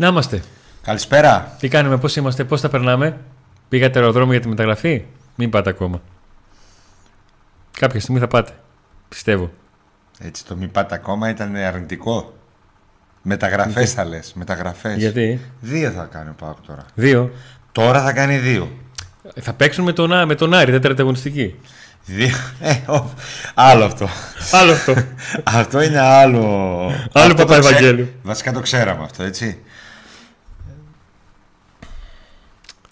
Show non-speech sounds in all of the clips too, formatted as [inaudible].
Να είμαστε. Καλησπέρα. Τι κάνουμε, πώς είμαστε, πώς τα περνάμε; Πήγατε αεροδρόμιο για τη μεταγραφή; Μην πάτε ακόμα. Κάποια στιγμή θα πάτε. Πιστεύω. Έτσι το μην πάτε ακόμα ήταν αρνητικό. Μεταγραφές θα λες. Μεταγραφές. Γιατί; Δύο θα κάνει ο Πάοκ τώρα. Δύο; Τώρα θα κάνει δύο. Θα παίξουν με τον, Ά- με τον Άρη, τέταρτη αγωνιστική. Δύο. Ε, ο- άλλο αυτό. Άλλο αυτό. [laughs] αυτό είναι άλλο. Αυτό το Παπαευαγγέλιου. ξέ- Βασικά το ξέραμε αυτό, έτσι.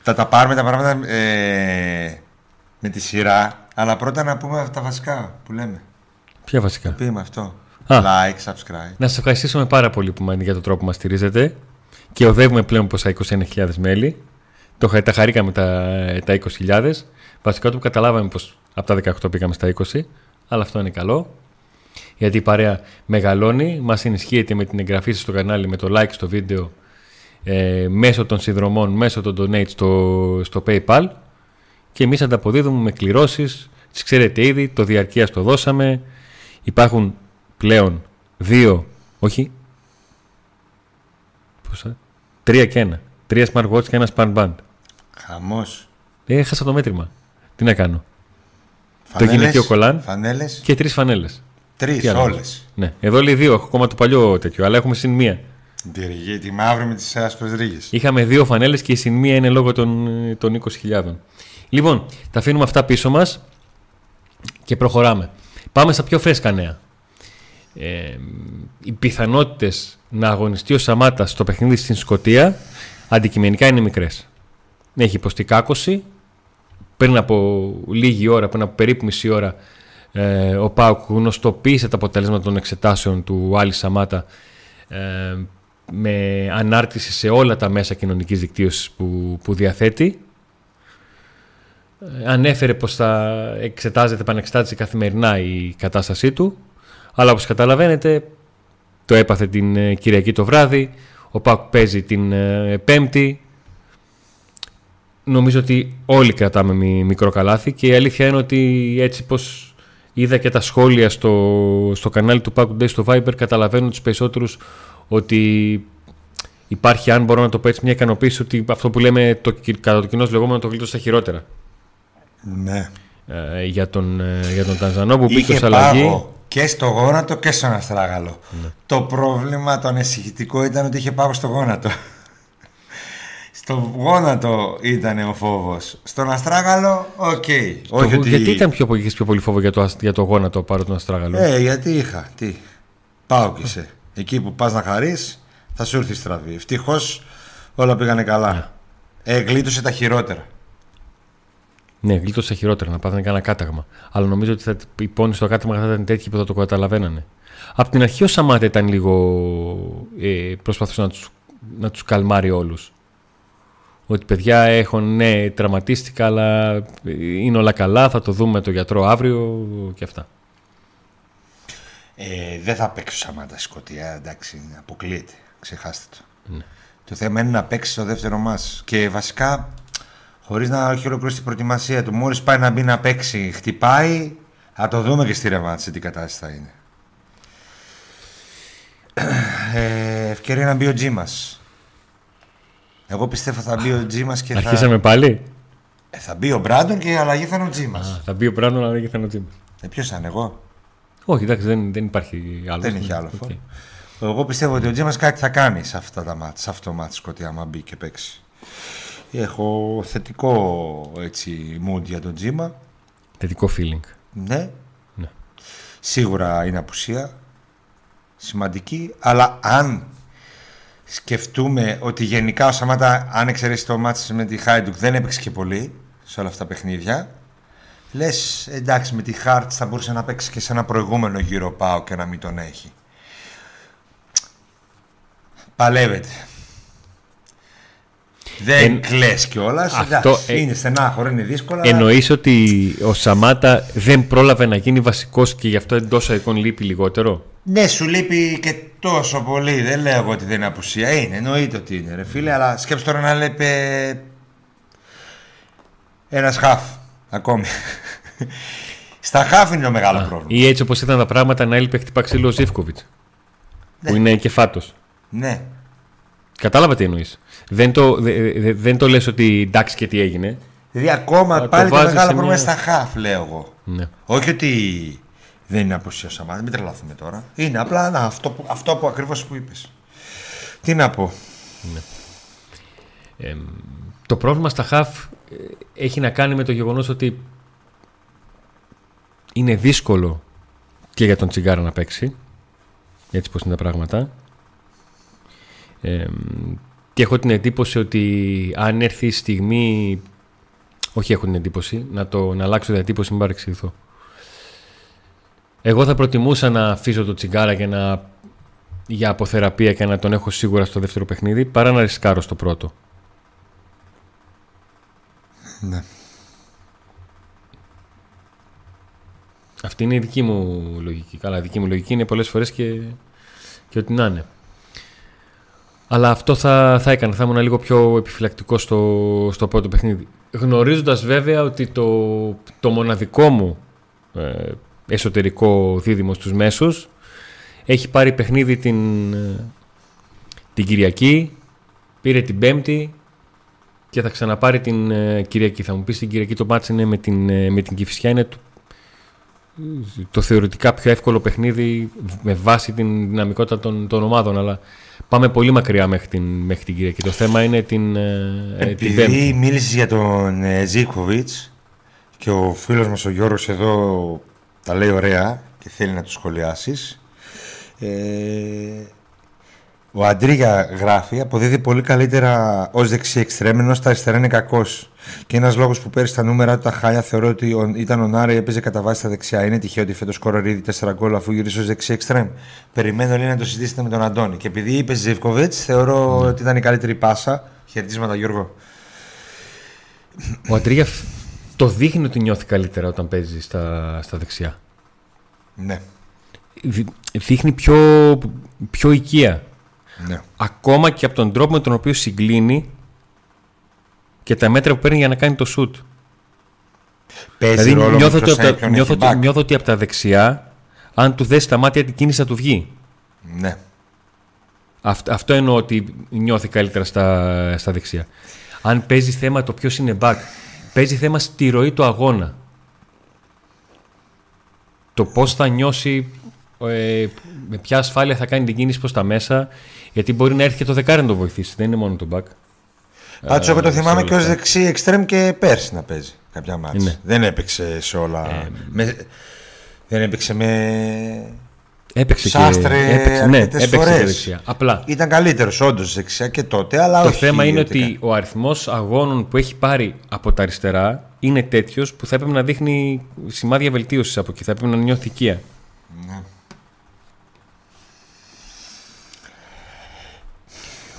Θα τα πάρουμε τα πράγματα ε, με τη σειρά. Αλλά πρώτα να πούμε τα βασικά που λέμε. Ποια βασικά; Πήγαμε αυτό. Α. Like, subscribe. Να σας ευχαριστήσουμε πάρα πολύ που μα- για τον τρόπο που μας στηρίζετε και οδεύουμε πλέον προς τα 21.000 μέλη. Το, χα- τα χαρήκαμε τα, τα 20.000. Βασικά το που καταλάβαμε πως από τα 18 πήγαμε στα 20, αλλά αυτό είναι καλό. Γιατί η παρέα μεγαλώνει, μας ενισχύεται με την εγγραφή σας στο κανάλι, με το like στο βίντεο, ε, μέσω των συνδρομών, μέσω των donate στο, στο PayPal και εμείς ανταποδίδουμε με κληρώσεις, τις ξέρετε ήδη, το διαρκείας το δώσαμε, υπάρχουν πλέον δύο, όχι, πόσα, τρία και ένα, τρία smartwatch και ένα smartband. Χαμός. Ε, έχασα το μέτρημα. Τι να κάνω; Το γυναικείο κολάν. Φανέλες. Και τρεις φανέλες. Τρεις Τι άλλο; όλες. Ναι, εδώ λέει δύο. Έχω ακόμα το παλιό τέτοιο, αλλά έχουμε συν μία. Τη, ριγή, τη μαύρη με τις άσπρες ρίγες. Είχαμε δύο φανέλες και η συν μία είναι λόγω των, των 20.000. Λοιπόν, τα αφήνουμε αυτά πίσω μας και προχωράμε. Πάμε στα πιο φρέσκα νέα. Ε, οι πιθανότητες να αγωνιστεί ο Σαμάτας στο παιχνίδι στην Σκωτία αντικειμενικά είναι μικρές. Έχει υποστεί κάκωση. Πριν από λίγη ώρα, πριν από περίπου μισή ώρα, ε, ο Πάουκ γνωστοποίησε τα αποτελέσματα των εξετάσεων του Άλλη Σαμάτα ε, με ανάρτηση σε όλα τα μέσα κοινωνικής δικτύωσης που, που διαθέτει. Ε, ανέφερε πως θα εξετάζεται, επανεξετάζεται καθημερινά η κατάστασή του, αλλά όπως καταλαβαίνετε το έπαθε την ε, Κυριακή το βράδυ, ο Πάκ παίζει την ε, Πέμπτη. Νομίζω ότι όλοι κρατάμε μι- μικρό καλάθι και η αλήθεια είναι ότι έτσι πως είδα και τα σχόλια στο, στο κανάλι του Pack Day στο Viber καταλαβαίνουν τους περισσότερους ότι υπάρχει, αν μπορώ να το πω έτσι, μια ικανοποίηση ότι αυτό που λέμε το, κυ- κατά το κοινός λεγόμενο το γλίτωσε στα χειρότερα Ναι. ε, για, τον, ε, για τον Τανζανό που μπήκε Είχε ως αλλαγή. πάγο και στο γόνατο και στον αστράγαλο. Ναι. Το πρόβλημα το ανησυχητικό ήταν ότι είχε πάγο στο γόνατο. στο γόνατο ήταν ο φόβος. Στον αστράγαλο, οκ. Το- Όχι ότι... Γιατί ήταν πιο, είχες πιο πολύ φόβο για το, ασ- για το γόνατο παρά τον Αστράγαλο; Ε, γιατί είχα. Τι. Πάω και σε. Εκεί που πας να χαρείς, θα σου έρθει η στραβή. Ευτυχώς όλα πήγανε καλά. Ε, γλίτωσε τα χειρότερα. Ναι, γλίτωσε χειρότερα να πάθανε κανένα κάταγμα. Αλλά νομίζω ότι θα, η πόνη στο κάταγμα θα ήταν τέτοιοι που θα το καταλαβαίνανε. Απ' την αρχή ο Σαμάτα ήταν λίγο. Ε, προσπαθούσε να τους, να τους καλμάρει όλους. Ότι παιδιά έχω, ναι, τραυματίστηκα, αλλά ε, είναι όλα καλά, θα το δούμε με τον γιατρό αύριο και αυτά. Ε, δεν θα παίξει ο Σαμάτας Σκοτία, εντάξει, αποκλείεται. Ξεχάστε το. Το θέμα είναι να παίξει στο δεύτερο μα. Και βασικά, χωρίς να έχει ολοκληρώσει την προετοιμασία του, μόλις πάει να μπει να παίξει, χτυπάει, θα το δούμε και στη ρευάτση τι κατάσταση θα είναι. Ε, ευκαιρία να μπει ο Τζίμας. Εγώ πιστεύω θα μπει ο Τζίμας και θα. Αρχίσαμε πάλι; Ε, θα μπει ο Μπράντον και η αλλαγή θα είναι ο Τζίμας. Α, θα μπει ο Μπράντον, αλλά δεν θα είναι ο Τζίμας. Ε, Ποιος θα είναι εγώ; Όχι, εντάξει, δεν, δεν υπάρχει άλλο. Δεν έχει άλλο φόρ. Εγώ πιστεύω ότι ο Τζίμας κάτι θα κάνει σε, αυτά τα μάτς, σε αυτό το μάτι σκοτή άμα μπει και παίξει. Έχω θετικό έτσι mood για τον Τζίμα. Θετικό feeling. Ναι. Ναι. Σίγουρα είναι απουσία. Σημαντική. Αλλά αν σκεφτούμε ότι γενικά ο Σαμάτα, αν εξαιρέσει το μάτς με τη Χάιντουκ, δεν έπαιξε και πολύ σε όλα αυτά τα παιχνίδια. Λες, εντάξει, με τη Χάρτς θα μπορούσε να παίξει και σε ένα προηγούμενο γύρο πάω και να μην τον έχει. Παλεύεται. Δεν Εν- κλαις κιόλας. Αυτό, Εντάξει, ε, είναι στενάχωρο, είναι δύσκολο. αλλά- Εννοείς ότι ο Σαμάτα δεν πρόλαβε να γίνει βασικός και γι' αυτό εντός εικόν λείπει λιγότερο; Ναι, σου λείπει και τόσο πολύ. Δεν λέω εγώ ότι δεν είναι απουσία. Είναι, εννοείται ότι είναι, ρε φίλε. Αλλά σκέψου τώρα να λείπει ένας χαφ ακόμη. Στα χαφ είναι το μεγάλο πρόβλημα. Ή έτσι όπως ήταν τα πράγματα να έλειπε χτυπά ξύλο ο Ζήφκοβιτς. Ναι. Που είναι και φάτος. Ναι. Κατάλαβα τι εννοείς. Δεν το, δε, δε, δεν το λες ότι εντάξει και τι έγινε. Δηλαδή ακόμα το πάλι το, βάζεις μεγάλο σε πρόβλημα μια- στα χαφ, λέω εγώ. Ναι. Όχι ότι δεν είναι αποσία ο Σαμάτα, μην τρελαθούμε τώρα. Είναι απλά να, αυτό που, αυτό που ακριβώς που είπες. Τι να πω. Το πρόβλημα στα χαφ ε, έχει να κάνει με το γεγονός ότι είναι δύσκολο και για τον Τσιγκάρα να παίξει. Έτσι πως είναι τα πράγματα. Ε, και έχω την εντύπωση ότι αν έρθει η στιγμή... Όχι έχω την εντύπωση, να, το, να αλλάξω διατύπωση, μην παρεξηγηθώ. Εγώ θα προτιμούσα να αφήσω τον Τσιγκάρα και να, για αποθεραπεία και να τον έχω σίγουρα στο δεύτερο παιχνίδι παρά να ρισκάρω στο πρώτο. Ναι. Αυτή είναι η δική μου λογική. Καλά, η δική μου λογική είναι πολλές φορές και, και ό,τι να είναι. Αλλά αυτό θα, θα έκανα. Θα ήμουν λίγο πιο επιφυλακτικός στο, στο πρώτο παιχνίδι. Γνωρίζοντας βέβαια ότι το, το μοναδικό μου ε, εσωτερικό δίδυμο στους μέσους έχει πάρει παιχνίδι την, ε, την Κυριακή, πήρε την Πέμπτη και θα ξαναπάρει την ε, Κυριακή. Θα μου πεις την Κυριακή το μάτς είναι με την, ε, με την Κηφισιά είναι το, το θεωρητικά πιο εύκολο παιχνίδι με βάση την δυναμικότητα των, των ομάδων αλλά πάμε πολύ μακριά μέχρι την, μέχρι την Κυριακή. Το θέμα είναι την, ε, ε, την Πέμπτη. Επειδή μίλησες για τον ε, Ζίκοβιτς και ο φίλος μας ο Γιώργος εδώ τα λέει ωραία και θέλει να το σχολιάσεις ε, ο Αντρίγια γράφει αποδίδει πολύ καλύτερα ως δεξί εξτρέμ ενώ στα αριστερά είναι κακός. Και ένας λόγος που πέρυσι τα νούμερα του τα χάλια θεωρώ ότι ο- ήταν ο Νάρη έπαιζε κατά βάση στα δεξιά. Είναι τυχαίο ότι φέτος κορορίδει 4 γκολ αφού γυρίσει ως δεξί εξτρέμ. Περιμένω λέει να το συζητήσετε με τον Αντώνη. Και επειδή είπε Ζευκοβίτ, θεωρώ ότι ήταν η καλύτερη πάσα. Χαιρετίσματα Γιώργο. Ο Αντρίγια φ- το δείχνει ότι νιώθει καλύτερα όταν παίζει στα, στα δεξιά. Ναι. Δει- Δείχνει πιο, πιο οικία. Ναι. Ακόμα και από τον τρόπο με τον οποίο συγκλίνει και τα μέτρα που παίρνει για να κάνει το σουτ. Παίζει Δηλαδή ρόλο νιώθω ότι, ποιος από είναι τα, ποιον νιώθω, έχει ότι- back. νιώθω ότι από τα δεξιά, αν του δέσει τα μάτια την κίνηση θα του βγει. Ναι. Αυτό, αυτό εννοώ ότι νιώθει καλύτερα στα, στα δεξιά. Αν παίζει θέμα το ποιος είναι back, παίζει θέμα στη ροή του αγώνα. Το πώς θα νιώσει, ε, με ποια ασφάλεια θα κάνει την κίνηση προς τα μέσα, γιατί μπορεί να έρθει και το δεκάρι να το βοηθήσει, δεν είναι μόνο το back. Πάντω, εγώ το Ε, σε θυμάμαι όλα και ως αυτά. δεξί εξτρέμ και πέρσι να παίζει κάποια μάτια. Ναι. Δεν έπαιξε σε όλα. Ε, με... Δεν έπαιξε με. Έπαιξε Σάστρε και, έπαιξε, ναι, αρκετές έπαιξε και φορές. δεξιά. Απλά Ήταν καλύτερος όντως δεξιά και τότε, αλλά το όχι θέμα είναι ότι ότι ο αριθμός αγώνων που έχει πάρει από τα αριστερά είναι τέτοιος που θα έπρεπε να δείχνει σημάδια βελτίωσης από εκεί. Θα έπρεπε να νιώθει οικία.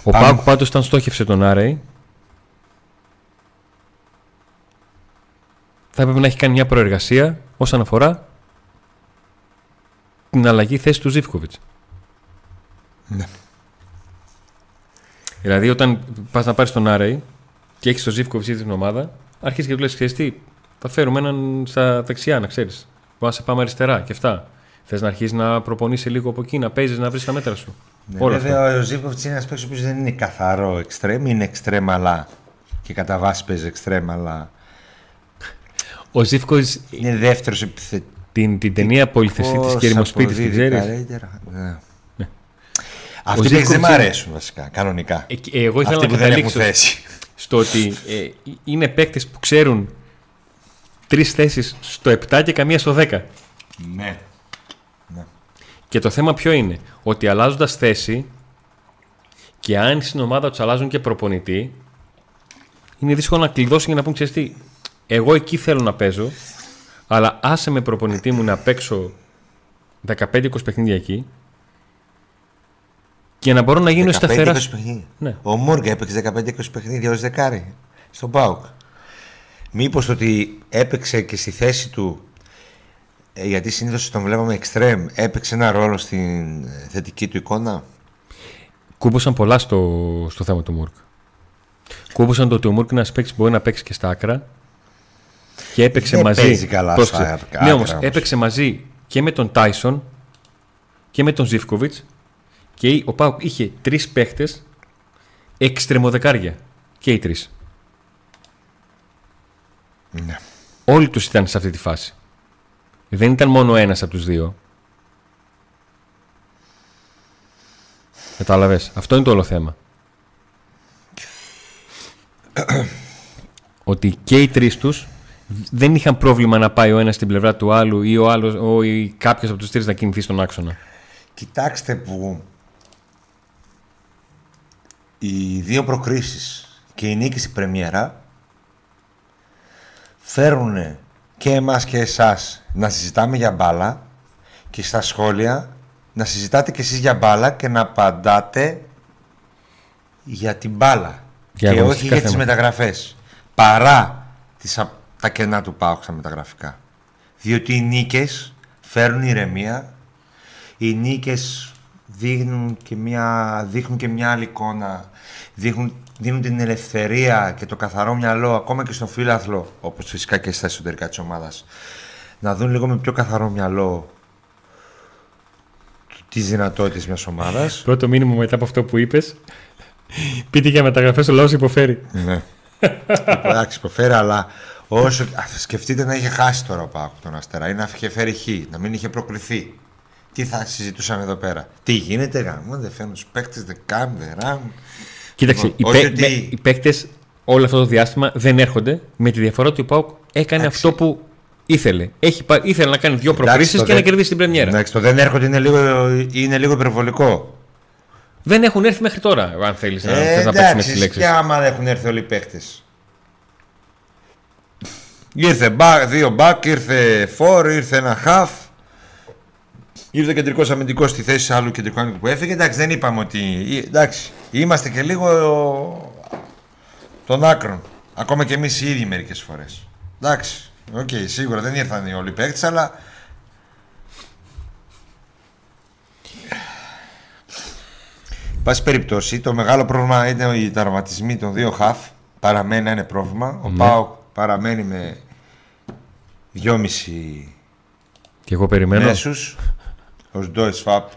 Ο Πάμε. Πάουκ πάντως όταν στόχευσε τον Άρεϊ θα έπρεπε να έχει κάνει μια προεργασία όσον αφορά την αλλαγή θέση του Ζήφκοβιτς. Ναι. Δηλαδή όταν πας να πάρεις τον Άρεϊ και έχεις τον Ζήφκοβιτς ήδη στην ομάδα αρχίζεις και του λες ξέρεις τι θα φέρουμε έναν στα δεξιά να ξέρεις. Μπορεί να σε πάμε αριστερά και αυτά. Θες να αρχίσεις να προπονείσαι λίγο από εκεί, να παίζεις, να βρεις τα μέτρα σου. Ναι, Όλα αυτά. βέβαια, ο Ζήβκοβιτ είναι ένας παίκτης ο οποίος δεν είναι καθαρό εξτρέμ, είναι εξτρέμ αλλά. Και κατά βάση παίζει εξτρέμ, αλλά. Ο Ζήφκοβιτς Είναι δεύτερος επιθετικό. την, την ταινία Πολυθεσίτης και Ερημοσπίτης την ξέρεις; Ναι. Ναι. Αυτοί οι παίκτες δεν Ζήβκοβιτς μ' είναι- αρέσουν βασικά, κανονικά. Ε, και εγώ ήθελα Αυτοί να που δεν έχουν καταλήξω θέση. στο ότι ε, είναι παίκτες που ξέρουν τρεις θέσεις στο 7 και καμία στο 10. Ναι. Και το θέμα ποιο είναι, ότι αλλάζοντας θέση και αν στην ομάδα τους αλλάζουν και προπονητή, είναι δύσκολο να κλειδώσουν για να πούν ξέρεις τι, εγώ εκεί θέλω να παίζω, αλλά άσε με προπονητή μου να παίξω 15-20 παιχνίδια εκεί και να μπορώ να γίνω 15-20 σταθερά. παιχνίδια. Ναι. Ο Μόργα έπαιξε 15-20 παιχνίδια ως δεκάρι στον Πάουκ. Μήπως το ότι έπαιξε και στη θέση του ε, γιατί συνήθως τον βλέπαμε εξτρέμ έπαιξε ένα ρόλο στην ε, θετική του εικόνα; Κούμποσαν πολλά στο, στο θέμα του Μουρκ. Κούμποσαν το ότι ο Μουρκ είναι ένας παίκτης που μπορεί να παίξει και στα άκρα. Και έπαιξε Δεν μαζί. παίζει καλά Πρόσεξε. στα άκρα Ναι, όμως, όμως. έπαιξε μαζί και με τον Τάισον και με τον Ζήφκοβιτς. Και ο Πάουκ είχε τρεις παίχτες εξτρεμοδεκάρια. Και οι τρεις. Ναι. Όλοι τους ήταν σε αυτή τη φάση. Δεν ήταν μόνο ένας από τους δύο. Κατάλαβες. Αυτό είναι το όλο θέμα. [coughs] Ότι και οι τρεις τους δεν είχαν πρόβλημα να πάει ο ένας στην πλευρά του άλλου ή ο άλλος ή κάποιος από τους τρεις να κινηθεί στον άξονα. Κοιτάξτε που οι δύο προκρίσεις και η νίκη στην πρεμιέρα φέρουν και εμάς και εσάς να συζητάμε για μπάλα και στα σχόλια να συζητάτε και εσείς για μπάλα και να απαντάτε για την μπάλα Για και όχι αγωνιστικά για τις θέματα. μεταγραφές παρά τις, α- τα κενά του ΠΑΟΚ στα μεταγραφικά διότι οι νίκες φέρνουν ηρεμία οι νίκες δείχνουν και μια, δείχνουν και μια άλλη εικόνα δείχνουν, δίνουν την ελευθερία και το καθαρό μυαλό ακόμα και στον φίλαθλο όπως φυσικά και στα εσωτερικά της ομάδας να δουν λίγο με πιο καθαρό μυαλό τις δυνατότητες μιας ομάδας Πρώτο μήνυμα μετά από αυτό που είπες. Πείτε για μεταγραφές, ο λαός υποφέρει. Ναι. Εντάξει, υποφέρει, αλλά όσο. Α, σκεφτείτε να είχε χάσει τώρα ο Πάκου τον Αστέρα ή να είχε φέρει χ, να μην είχε προκριθεί. Τι θα συζητούσαμε εδώ πέρα; Τι γίνεται, γάμο, δεν φέρνουν τους παίκτες, δεν κάνουν, δεν ράνουν. Κοίταξε, οι, Λοιπόν, όχι παί- ότι- με- οι παίκτες όλο αυτό το διάστημα δεν έρχονται με τη διαφορά ότι ο Πάουκ έκανε Εντάξει. αυτό που ήθελε. Έχει, πα- ήθελε να κάνει δύο Εντάξει, προκρίσει το και να δεν- κερδίσει την Πρεμιέρα. Εντάξει, το δεν έρχονται είναι λίγο, είναι λίγο υπερβολικό. Δεν έχουν έρθει μέχρι τώρα, αν θέλεις να, Ε, θες να παίξουμε εντάξει, τις λέξεις. και άμα δεν έχουν έρθει όλοι οι παίκτες. Ήρθε μπακ, δύο μπακ, ήρθε φορ, ήρθε ένα χαφ. Ήρθε κεντρικός αμυντικός στη θέση άλλου κεντρικού αμυντικού που έφυγε. Εντάξει, δεν είπαμε ότι. Εντάξει, είμαστε και λίγο των άκρων. Ακόμα και εμείς οι ίδιοι μερικές φορές. Εντάξει, οκ, σίγουρα δεν ήρθαν οι όλοι οι παίκτες, αλλά. Πάση περιπτώσει, το μεγάλο πρόβλημα είναι οι τραυματισμοί των δύο χαφ. Παραμένει να είναι πρόβλημα. Ο Ναι. Πάοκ παραμένει με δυόμιση Και εγώ περιμένω. μέσους. Ο Σντόε Φαπ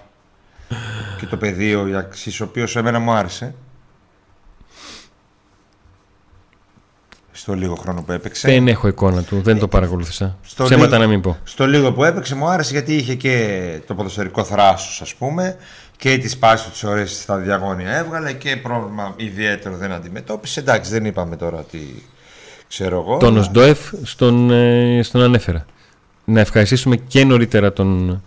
και το πεδίο Ιαξής, ο οποίος εμένα μου άρεσε. Στο λίγο χρόνο που έπαιξε. Δεν έχω εικόνα του, δεν το παρακολούθησα. Στο Ψέματα λίγο- να μην πω. Στο λίγο που έπαιξε μου άρεσε γιατί είχε και το ποδοσφαιρικό θράσος ας πούμε και τις πάσεις του τις ωραίες στα διαγώνια έβγαλε και πρόβλημα ιδιαίτερο δεν αντιμετώπισε. Εντάξει δεν είπαμε τώρα τι ξέρω εγώ. Τον Οσντόεφ στον, ε, στον ανέφερα. Να ευχαριστήσουμε και νωρίτερα τον,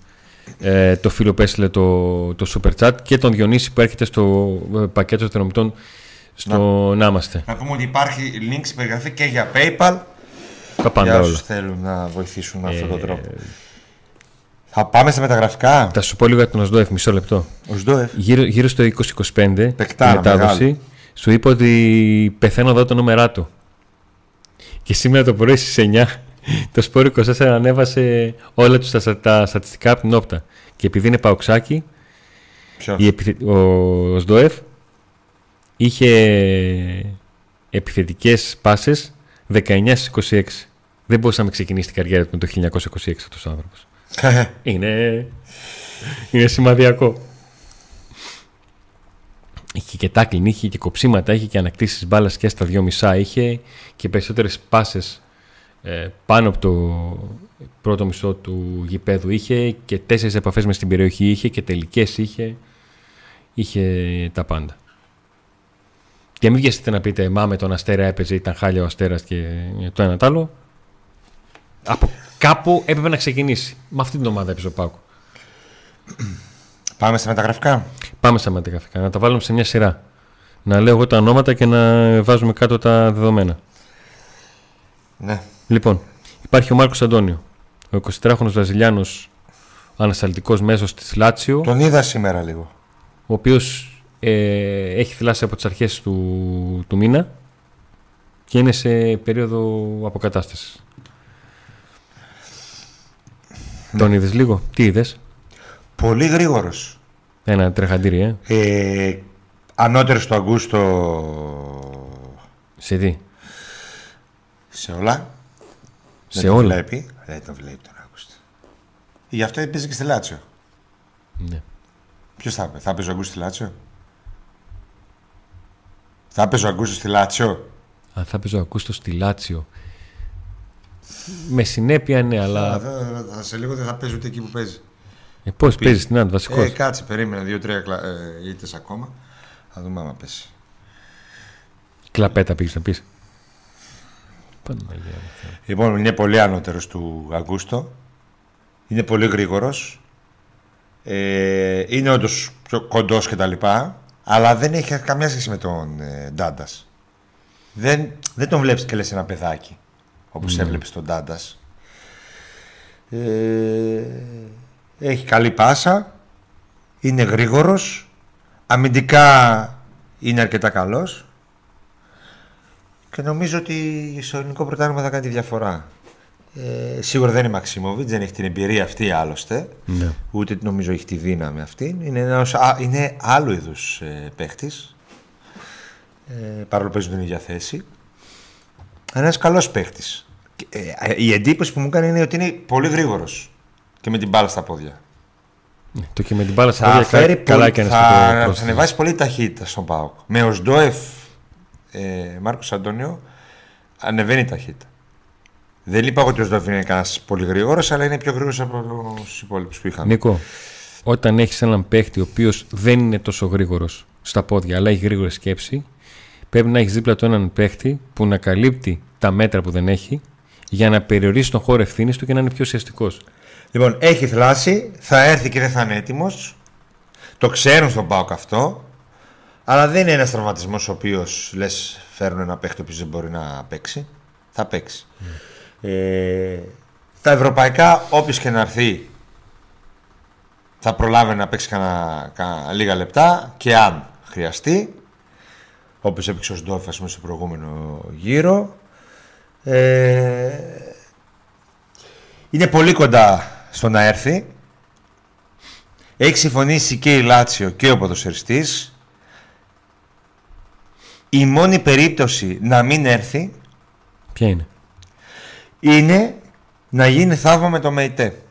ε, το φίλο που έστειλε το, το Super Chat και τον Διονύση που έρχεται στο ε, πακέτο θερμοπιτών στο να είμαστε. Να πούμε ότι υπάρχει link στην περιγραφή και για PayPal Τα πάντα για όλα. όσους θέλουν να βοηθήσουν με αυτόν τον Ε, τρόπο. Θα πάμε στα μεταγραφικά. Θα σου πω λίγο για τον Οσντόεφ, μισό λεπτό. Ο Σντόεφ. Γύρω, γύρω στο 2025 Παικτάρα, μετάδοση μεγάλη. σου είπε ότι πεθαίνω εδώ το νούμερά του. Και σήμερα το πρωί στις 9 το Σπόρ 24 ανέβασε όλα τους τα, τα στατιστικά από την όπτα. Και επειδή είναι παοξάκι, Ποιος; η επιθε... ο Σντοεφ είχε επιθετικές πάσες 19 στις 26. Δεν μπορούσε να ξεκινήσει την καριέρα του με το 1926 αυτός ο άνθρωπος. Είναι, είναι σημαδιακό. Είχε και τάκλιν, είχε και κοψίματα, είχε και ανακτήσεις μπάλας και στα δυο μισά. Είχε και περισσότερες πάσες ε, πάνω από το πρώτο μισό του γηπέδου. Είχε και τέσσερις επαφές μες στην περιοχή. Είχε και τελικές είχε. Είχε τα πάντα. Και μην βιαστείτε να πείτε «Μα με τον Αστέρα έπαιζε, ήταν χάλια ο Αστέρας και το ένα τ' άλλο». Από κάπου έπρεπε να ξεκινήσει. Με αυτή την ομάδα έπαιζε ο Πάκου. Πάμε στα μεταγραφικά. Πάμε στα μεταγραφικά, να τα βάλουμε σε μια σειρά. Να λέω εγώ τα ονόματα και να βάζουμε κάτω τα δεδομένα. Ναι. Λοιπόν, υπάρχει ο Μάρκος Αντώνιο, ο 23χρονος Βραζιλιάνος ανασταλτικός μέσος της Λάτσιο, Τον είδα σήμερα λίγο. ο οποίος ε, έχει θυλάσει από τις αρχές του, του μήνα και είναι σε περίοδο αποκατάστασης. Τον είδες λίγο, τι είδες, Πολύ γρήγορος. ένα τρεχαντήρι, ε, Ε, ανώτερος του Αγκούστο σε τι, σε όλα. Σε δεν τον όλα. βλέπει. Δεν τον βλέπει τον Αγκούστο. Γι' αυτό έπαιζε και στη Λάτσιο. Ναι. Ποιος θα έπαιζε, θα έπαιζε ο Αγκούστος στη Λάτσιο; Θα παίζει ο Αγκούστος στη Λάτσιο; Αν θα παίζει ο Αγκούστος στη Λάτσιο. Με συνέπεια ναι, αλλά. Θα, θα, σε λίγο δεν θα παίζει ούτε εκεί που παίζει. Ε, Πώς παίζεις στην Άντ, βασικός; Ε, κάτσε, περίμενε δύο-τρία ε, ήττες ακόμα. Θα δούμε άμα πέσει. Κλαπέτα πήγες να πεις. Λοιπόν, είναι πολύ ανώτερο του Αγκούστο. Είναι πολύ γρήγορος. Ε, είναι όντως πιο κοντός κτλ. Αλλά δεν έχει καμιά σχέση με τον ε, Ντάντας. Δεν, δεν τον βλέπεις και λες ένα παιδάκι όπως mm. έβλεπες τον Ντάντας. Ε, έχει καλή πάσα. Είναι γρήγορος. Αμυντικά είναι αρκετά καλός. Και νομίζω ότι στο ελληνικό πρωτάθλημα θα κάνει τη διαφορά. Ε, σίγουρα δεν είναι Μαξιμόβιτς, δεν έχει την εμπειρία αυτή άλλωστε. Ναι. Ούτε νομίζω έχει τη δύναμη αυτή. Είναι, ένας, α, είναι άλλου είδους ε, παίχτη. Ε, παρόλο που παίζουν την ίδια θέση. Ένας καλός παίχτη. Ε, η εντύπωση που μου κάνει είναι ότι είναι πολύ γρήγορος και με την μπάλα στα πόδια. Ναι, το και με την μπάλα στα θα πόδια φέρει καλά πολύ, και ένα θα, θα ανεβάσει πολύ ταχύτητα στον Πάοκ. Με ο Σντόεφ ε, Μάρκος Αντώνιο ανεβαίνει η ταχύτητα. Δεν είπα ότι ο Σντόεφ είναι κανένας πολύ γρήγορος, αλλά είναι πιο γρήγορος από τους υπόλοιπους που είχαμε. Νίκο, όταν έχεις έναν παίχτη ο οποίος δεν είναι τόσο γρήγορος στα πόδια, αλλά έχει γρήγορη σκέψη, πρέπει να έχεις δίπλα του έναν παίχτη που να καλύπτει τα μέτρα που δεν έχει για να περιορίσει τον χώρο ευθύνης του και να είναι πιο ουσιαστικός. Λοιπόν, έχει θλάση, θα έρθει και δεν θα είναι έτοιμος. Το ξέρουν στον Πάοκ αυτό. Αλλά δεν είναι ένας τραυματισμός ο οποίος λες φέρνουν ένα παίχτη που δεν μπορεί να παίξει. Θα παίξει. Ε, τα ευρωπαϊκά, όποιος και να έρθει, θα προλάβει να παίξει κανένα, λίγα λεπτά και αν χρειαστεί. Όπως έπαιξε ο Σντόφα στο προηγούμενο γύρο. Ε, είναι πολύ κοντά στο να έρθει. Έχει συμφωνήσει και η Λάτσιο και ο ποδοσφαιριστής. Η μόνη περίπτωση να μην έρθει Ποια είναι; είναι να γίνει θαύμα με το ΜΕΙΤΕ.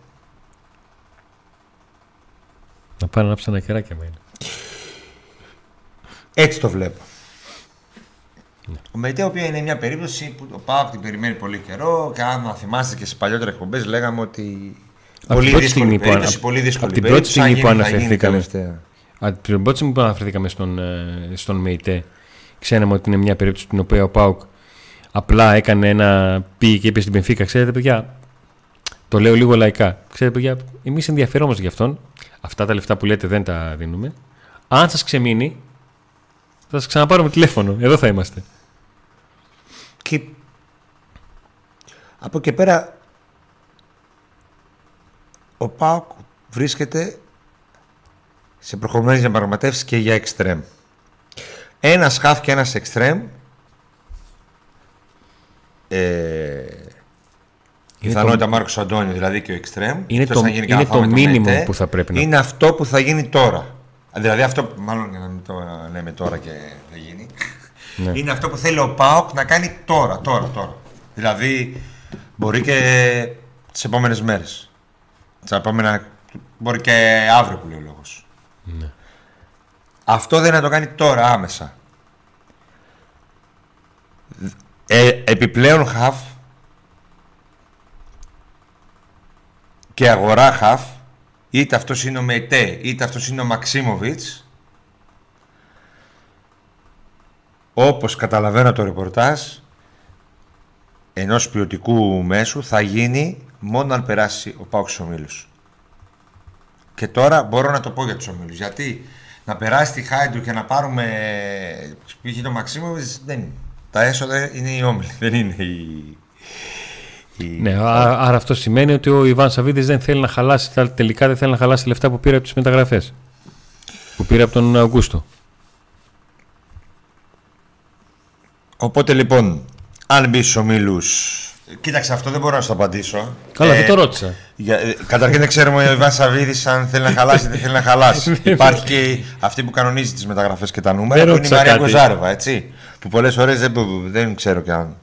Να πάνε να ψάνα κεράκια με είναι. Έτσι το βλέπω. Ο ΜΕΙΤΕ, ο οποίο είναι μια περίπτωση που το ΠΑΟΚ την περιμένει πολύ καιρό και αν θυμάστε και σε παλιότερες εκπομπές λέγαμε ότι Από πολύ την πρώτη δύσκολη στιγμή που περίπτωση, ανα- πολύ δύσκολη από την πρώτη περίπτωση, αν στιγμή που γίνει, θα γίνει αναφερθήκαμε. τελευταία. Από την πρώτη στιγμή που αναφερθήκαμε στον, ε, στον ΜΕΙΤΕ, ξέραμε ότι είναι μια περίπτωση στην οποία ο Πάουκ απλά έκανε ένα πήγε και είπε στην Πενφύκα, ξέρετε παιδιά, το λέω λίγο λαϊκά. Ξέρετε παιδιά, εμείς ενδιαφερόμαστε γι' αυτόν. Αυτά τα λεφτά που λέτε δεν τα δίνουμε. Αν σας ξεμείνει, θα σας ξαναπάρουμε τηλέφωνο. Εδώ θα είμαστε. Και από εκεί πέρα ο ΠΑΟΚ βρίσκεται σε προχωρημένες διαπραγματεύσεις και για εξτρέμ. Ένα χαφ και ένας εξτρέμ ε, πιθανότητα Μάρκος Αντώνιο δηλαδή και ο εξτρέμ Είναι αυτός το- θα γίνει είναι κανένα το φάμα με minimum ΜΕΤΕ, που θα πρέπει να- είναι αυτό που θα γίνει τώρα δηλαδή αυτό που μάλλον για να μην το λέμε τώρα και δεν γίνει Ναι. είναι αυτό που θέλει ο ΠΑΟΚ να κάνει τώρα, τώρα, τώρα. Δηλαδή, μπορεί και τις επόμενες μέρες. Τα επόμενα. Μπορεί και αύριο που λέει ο λόγος. Ναι. Αυτό δεν είναι να το κάνει τώρα, άμεσα. Ε, επιπλέον χαφ και αγορά χαφ είτε αυτός είναι ο Μεϊτέ είτε αυτός είναι ο Μαξίμοβιτς όπως καταλαβαίνω από το ρεπορτάζ ενός ποιοτικού μέσου θα γίνει μόνο αν περάσει ο Πάουκ στους ομίλους. Και τώρα μπορώ να το πω για τους ομίλους. Γιατί να περάσει τη Χάιντου και να πάρουμε π.χ. το Μαξίμοβιτς δεν είναι. Τα έσοδα είναι οι όμιλοι, [laughs] δεν είναι οι... οι... Ναι, α- άρα αυτό σημαίνει ότι ο Ιβάν Σαββίδης δεν θέλει να χαλάσει, τα- τελικά δεν θέλει να χαλάσει λεφτά που πήρε από τις μεταγραφές. Που πήρε από τον Αυγούστο. Οπότε λοιπόν, αν μπει στους ομίλους... Κοίταξε, αυτό δεν μπορώ να σου το απαντήσω. Καλά, Ε, δεν το ρώτησα. Για, ε, καταρχήν δεν ξέρουμε ο Ιβάν Σαββίδης αν θέλει να [laughs] χαλάσει ή δεν θέλει να χαλάσει. [laughs] Υπάρχει και αυτή που κανονίζει τις μεταγραφές και τα νούμερα, Δεν που είναι η ρώτησα Μαρία κάτι. Κοζάρεβα, έτσι. Που πολλές φορές δεν, δεν ξέρω και αν.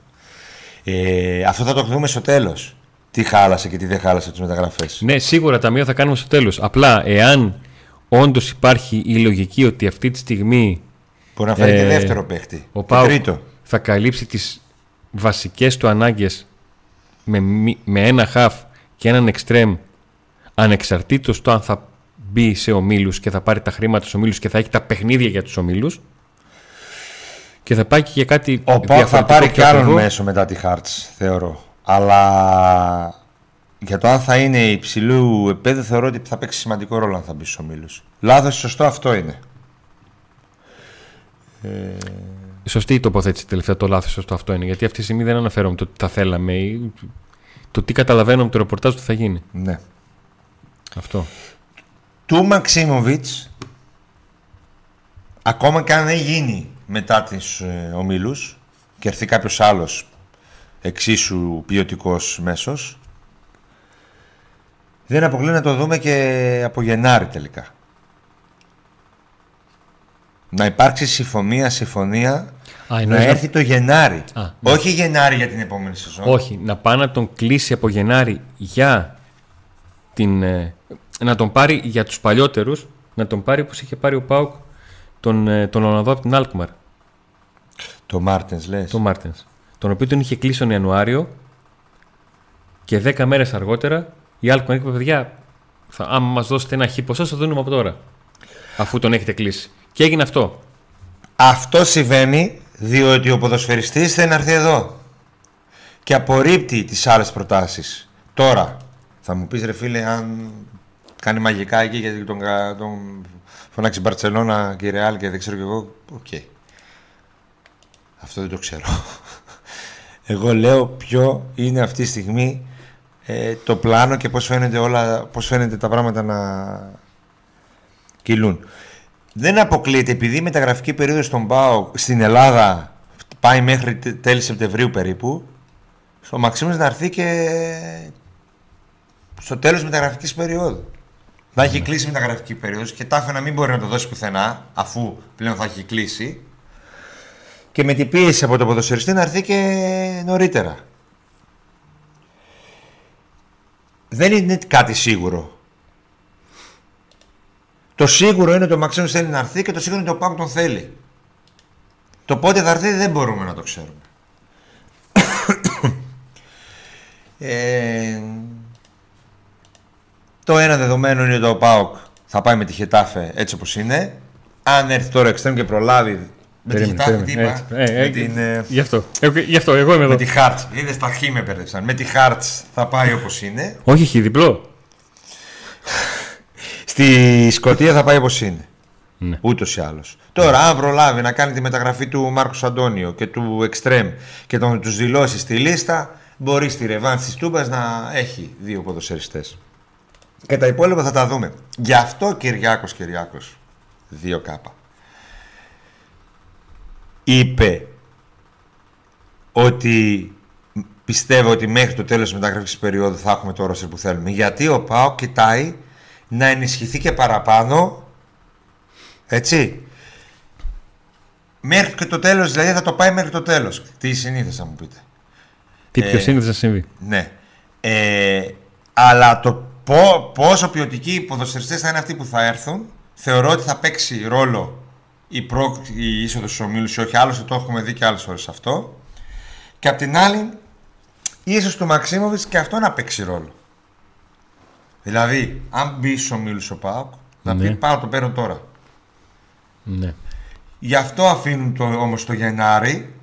Ε, αυτό θα το δούμε στο τέλος. Τι χάλασε και τι δεν χάλασε τις μεταγραφές. Ναι, σίγουρα ταμείο θα κάνουμε στο τέλος. Απλά, εάν όντως υπάρχει η λογική ότι αυτή τη στιγμή Μπορεί να φέρει και Ε, δεύτερο παίχτη. Ο Και Πάουκ τρίτο. θα καλύψει τις βασικές του ανάγκες με, μη- με ένα χαφ και έναν εξτρέμ ανεξαρτήτως το αν θα μπει σε ομίλους και θα πάρει τα χρήματα στους ομίλους και θα έχει τα παιχνίδια για τους ομίλους και θα πάει και για κάτι Ο Πάουκ θα διαφορετικό πάρει πιο και άλλον ακριβό. μέσο μετά τη Χάρτς, θεωρώ. Αλλά για το αν θα είναι υψηλού επίπεδου, θεωρώ ότι θα παίξει σημαντικό ρόλο αν θα μπει στους ομίλους. Λάθος, σωστό αυτό είναι. Σωστή η τοποθέτηση τελευταία, το λάθος σωστό αυτό είναι. Γιατί αυτή τη στιγμή δεν αναφέρομαι το τι θα θέλαμε ή το τι καταλαβαίνω από το ρεπορτάζ του θα γίνει. Ναι. Αυτό. Του Μαξίμοβιτς, ακόμα και αν δεν γίνει μετά τις ε, ομίλους και έρθει κάποιος άλλος εξίσου ποιοτικός μέσος, δεν αποκλεί να το δούμε και από Γενάρη τελικά. Να υπάρξει συμφωνία, συμφωνία, Α, να εννοείς να- έρθει το Γενάρη. Α, ναι. Όχι Γενάρη για την επόμενη σεζόν. Όχι, να πάει να τον κλείσει από Γενάρη για την. ε, να τον πάρει για τους παλιότερους, να τον πάρει όπως είχε πάρει ο Πάουκ τον, ε, τον Ολλανδό από την Alkmaar, Το Μάρτενς λες. τον Μάρτενς. Τον οποίο τον είχε κλείσει τον Ιανουάριο και 10 μέρες αργότερα η Alkmaar είπε: Παιδιά, θα, άμα μας δώσετε ένα χι ποσό, θα το δίνουμε από τώρα. Αφού τον έχετε κλείσει. Και έγινε αυτό. Αυτό συμβαίνει διότι ο ποδοσφαιριστής θέλει να έρθει εδώ και απορρίπτει τις άλλες προτάσεις. Τώρα, θα μου πεις ρε φίλε αν κάνει μαγικά εκεί γιατί τον, κα- τον φωνάξει Μπαρτσελόνα και η Ρεάλ και δεν ξέρω κι εγώ, οκ. Αυτό δεν το ξέρω. [laughs] Εγώ λέω ποιο είναι αυτή τη στιγμή ε, το πλάνο και πώς φαίνεται, όλα, πώς φαίνεται τα πράγματα να κυλούν. Δεν αποκλείεται επειδή η μεταγραφική περίοδος στον ΠΑΟΚ στην Ελλάδα πάει μέχρι τε- τέλη Σεπτεμβρίου περίπου στο μάξιμουμ να έρθει και στο τέλος μεταγραφικής περίοδου. Θα έχει κλείσει η μεταγραφική περίοδος και τάφε να μην μπορεί να το δώσει πουθενά αφού πλέον θα έχει κλείσει και με την πίεση από το ποδοσφαιριστή να έρθει και νωρίτερα. Δεν είναι κάτι σίγουρο. Το σίγουρο είναι ότι ο Μαξίμος θέλει να έρθει και το σίγουρο είναι ότι ο Πάουκ τον θέλει. Το πότε θα έρθει δεν μπορούμε να το ξέρουμε. [coughs] ε, το ένα δεδομένο είναι ότι ο Πάοκ θα πάει με τη Χετάφε έτσι όπως είναι. Αν έρθει τώρα εξτρέμ και προλάβει με τη Περίμενε, Χετάφε τι περίμενε. είπα, Έτσι. Ε, με ε, την, ε, Γι' αυτό. Ε, γι' αυτό, εγώ είμαι εδώ. με τη Χάρτς. Είδες τα χ με μπέρδεψαν. Με τη Χάρτς θα πάει όπως είναι. Όχι, έχει διπλό. Στη Σκωτία θα πάει όπως είναι. Ναι. Ούτως ή άλλως. Τώρα, αν προλάβει να κάνει τη μεταγραφή του Μάρκος Αντώνιο και του Εκστρέμ και τον τους δηλώσει στη λίστα, μπορεί στη ρεβάνση της Τούμπας να έχει δύο ποδοσφαιριστές. Και τα υπόλοιπα θα τα δούμε. Γι' αυτό Κυριάκος Κυριάκος, 2K. Είπε ότι πιστεύω ότι μέχρι το τέλος της μεταγραφικής περίοδου θα έχουμε το ρόστερ που θέλουμε. Γιατί ο ΠΑΟ κοιτάει να ενισχυθεί και παραπάνω έτσι. Μέχρι και το τέλος, δηλαδή θα το πάει μέχρι το τέλος. Τι συνήθως θα μου πείτε. Τι Ε, πιο σύνηθες να συμβεί. Ναι. Ε, αλλά το πο- πόσο ποιοτικοί οι ποδοσφαιριστές θα είναι αυτοί που θα έρθουν, θεωρώ ότι θα παίξει ρόλο η, προ, η είσοδος στους ομίλους ή όχι. Άλλωστε το έχουμε δει και άλλες ώρες αυτό. Και απ' την άλλη, ίσως του Μαξίμοβιτς και αυτό να παίξει ρόλο. Δηλαδή, αν μπει στους ομίλους ο ΠΑΟΚ, να Ναι. πει πάω το παίρνω τώρα. Ναι. Γι' αυτό αφήνουν το, όμως το Γενάρη,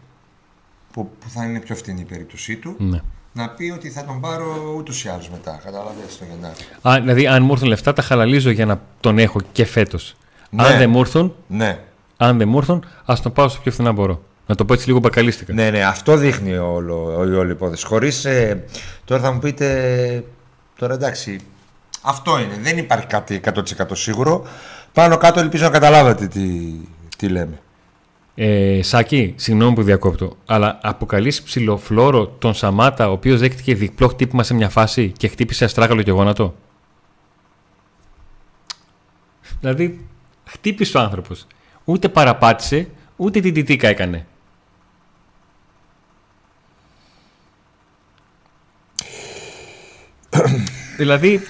που, που θα είναι πιο φτηνή η περίπτωσή του, ναι. να πει ότι θα τον πάρω ούτως ή άλλως μετά. Καταλαβαίνετε το Γενάρη. Α, δηλαδή, αν μου έρθουν λεφτά, τα χαλαλίζω για να τον έχω και φέτος. Ναι. Αν δεν μου έρθουν, Ναι, αν δεν μου έρθουν, ας τον πάω στο πιο φθηνά μπορώ. Να το πω έτσι λίγο μπακαλίστικα. ναι, ναι, αυτό δείχνει όλο, η όλη υπόθεση. Χωρίς. τώρα θα μου πείτε. Τώρα εντάξει. Αυτό είναι. Δεν υπάρχει κάτι 100% σίγουρο. Πάνω κάτω ελπίζω να καταλάβατε τι, τι λέμε. Ε, Σάκη, συγγνώμη που διακόπτω, αλλά αποκαλείς ψηλοφλόρο τον Σαμάτα, ο οποίος δέχτηκε διπλό χτύπημα σε μια φάση και χτύπησε αστράγαλο και γόνατο; Δηλαδή, χτύπησε ο άνθρωπος. Ούτε παραπάτησε, ούτε την τιτίκα έκανε. [clears throat] δηλαδή,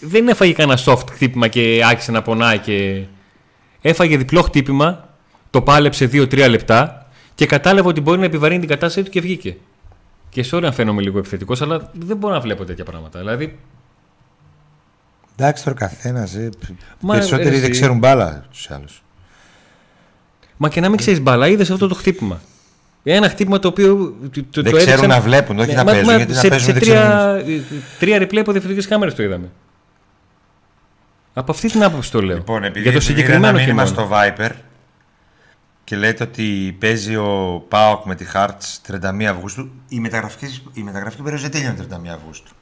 δεν έφαγε κανένα soft χτύπημα και άρχισε να πονάει και... Έφαγε διπλό χτύπημα το πάλεψε 2-3 λεπτά και κατάλαβε ότι μπορεί να επιβαρύνει την κατάστασή του και βγήκε. Και σε αν φαίνομαι λίγο επιθετικός, αλλά δεν μπορώ να βλέπω τέτοια πράγματα. Δηλαδή, Εντάξει τώρα καθένας. Ε, Μα, περισσότεροι εσύ- δεν ξέρουν μπάλα τους άλλους. μα και να μην ξέρεις μπαλά, είδες αυτό το χτύπημα. Ένα χτύπημα το οποίο. Το, το Δεν έδειξαν- ξέρουν να βλέπουν, όχι Ναι, να μα- παίζουν. μα γιατί σε, να παίζουν σε δεν τρία, ξέρουν. τρία replay από διαφορετικές κάμερες το είδαμε. Από αυτή την άποψη το λέω. Λοιπόν, επειδή Για το επειδή είδα συγκεκριμένο ένα μήνυμα χειμώνα. στο Viper και λέτε ότι παίζει ο Πάοκ με τη Hearts 31 Αυγούστου, η μεταγραφική, η μεταγραφική περίοδος δεν τελειώνει 31 Αυγούστου.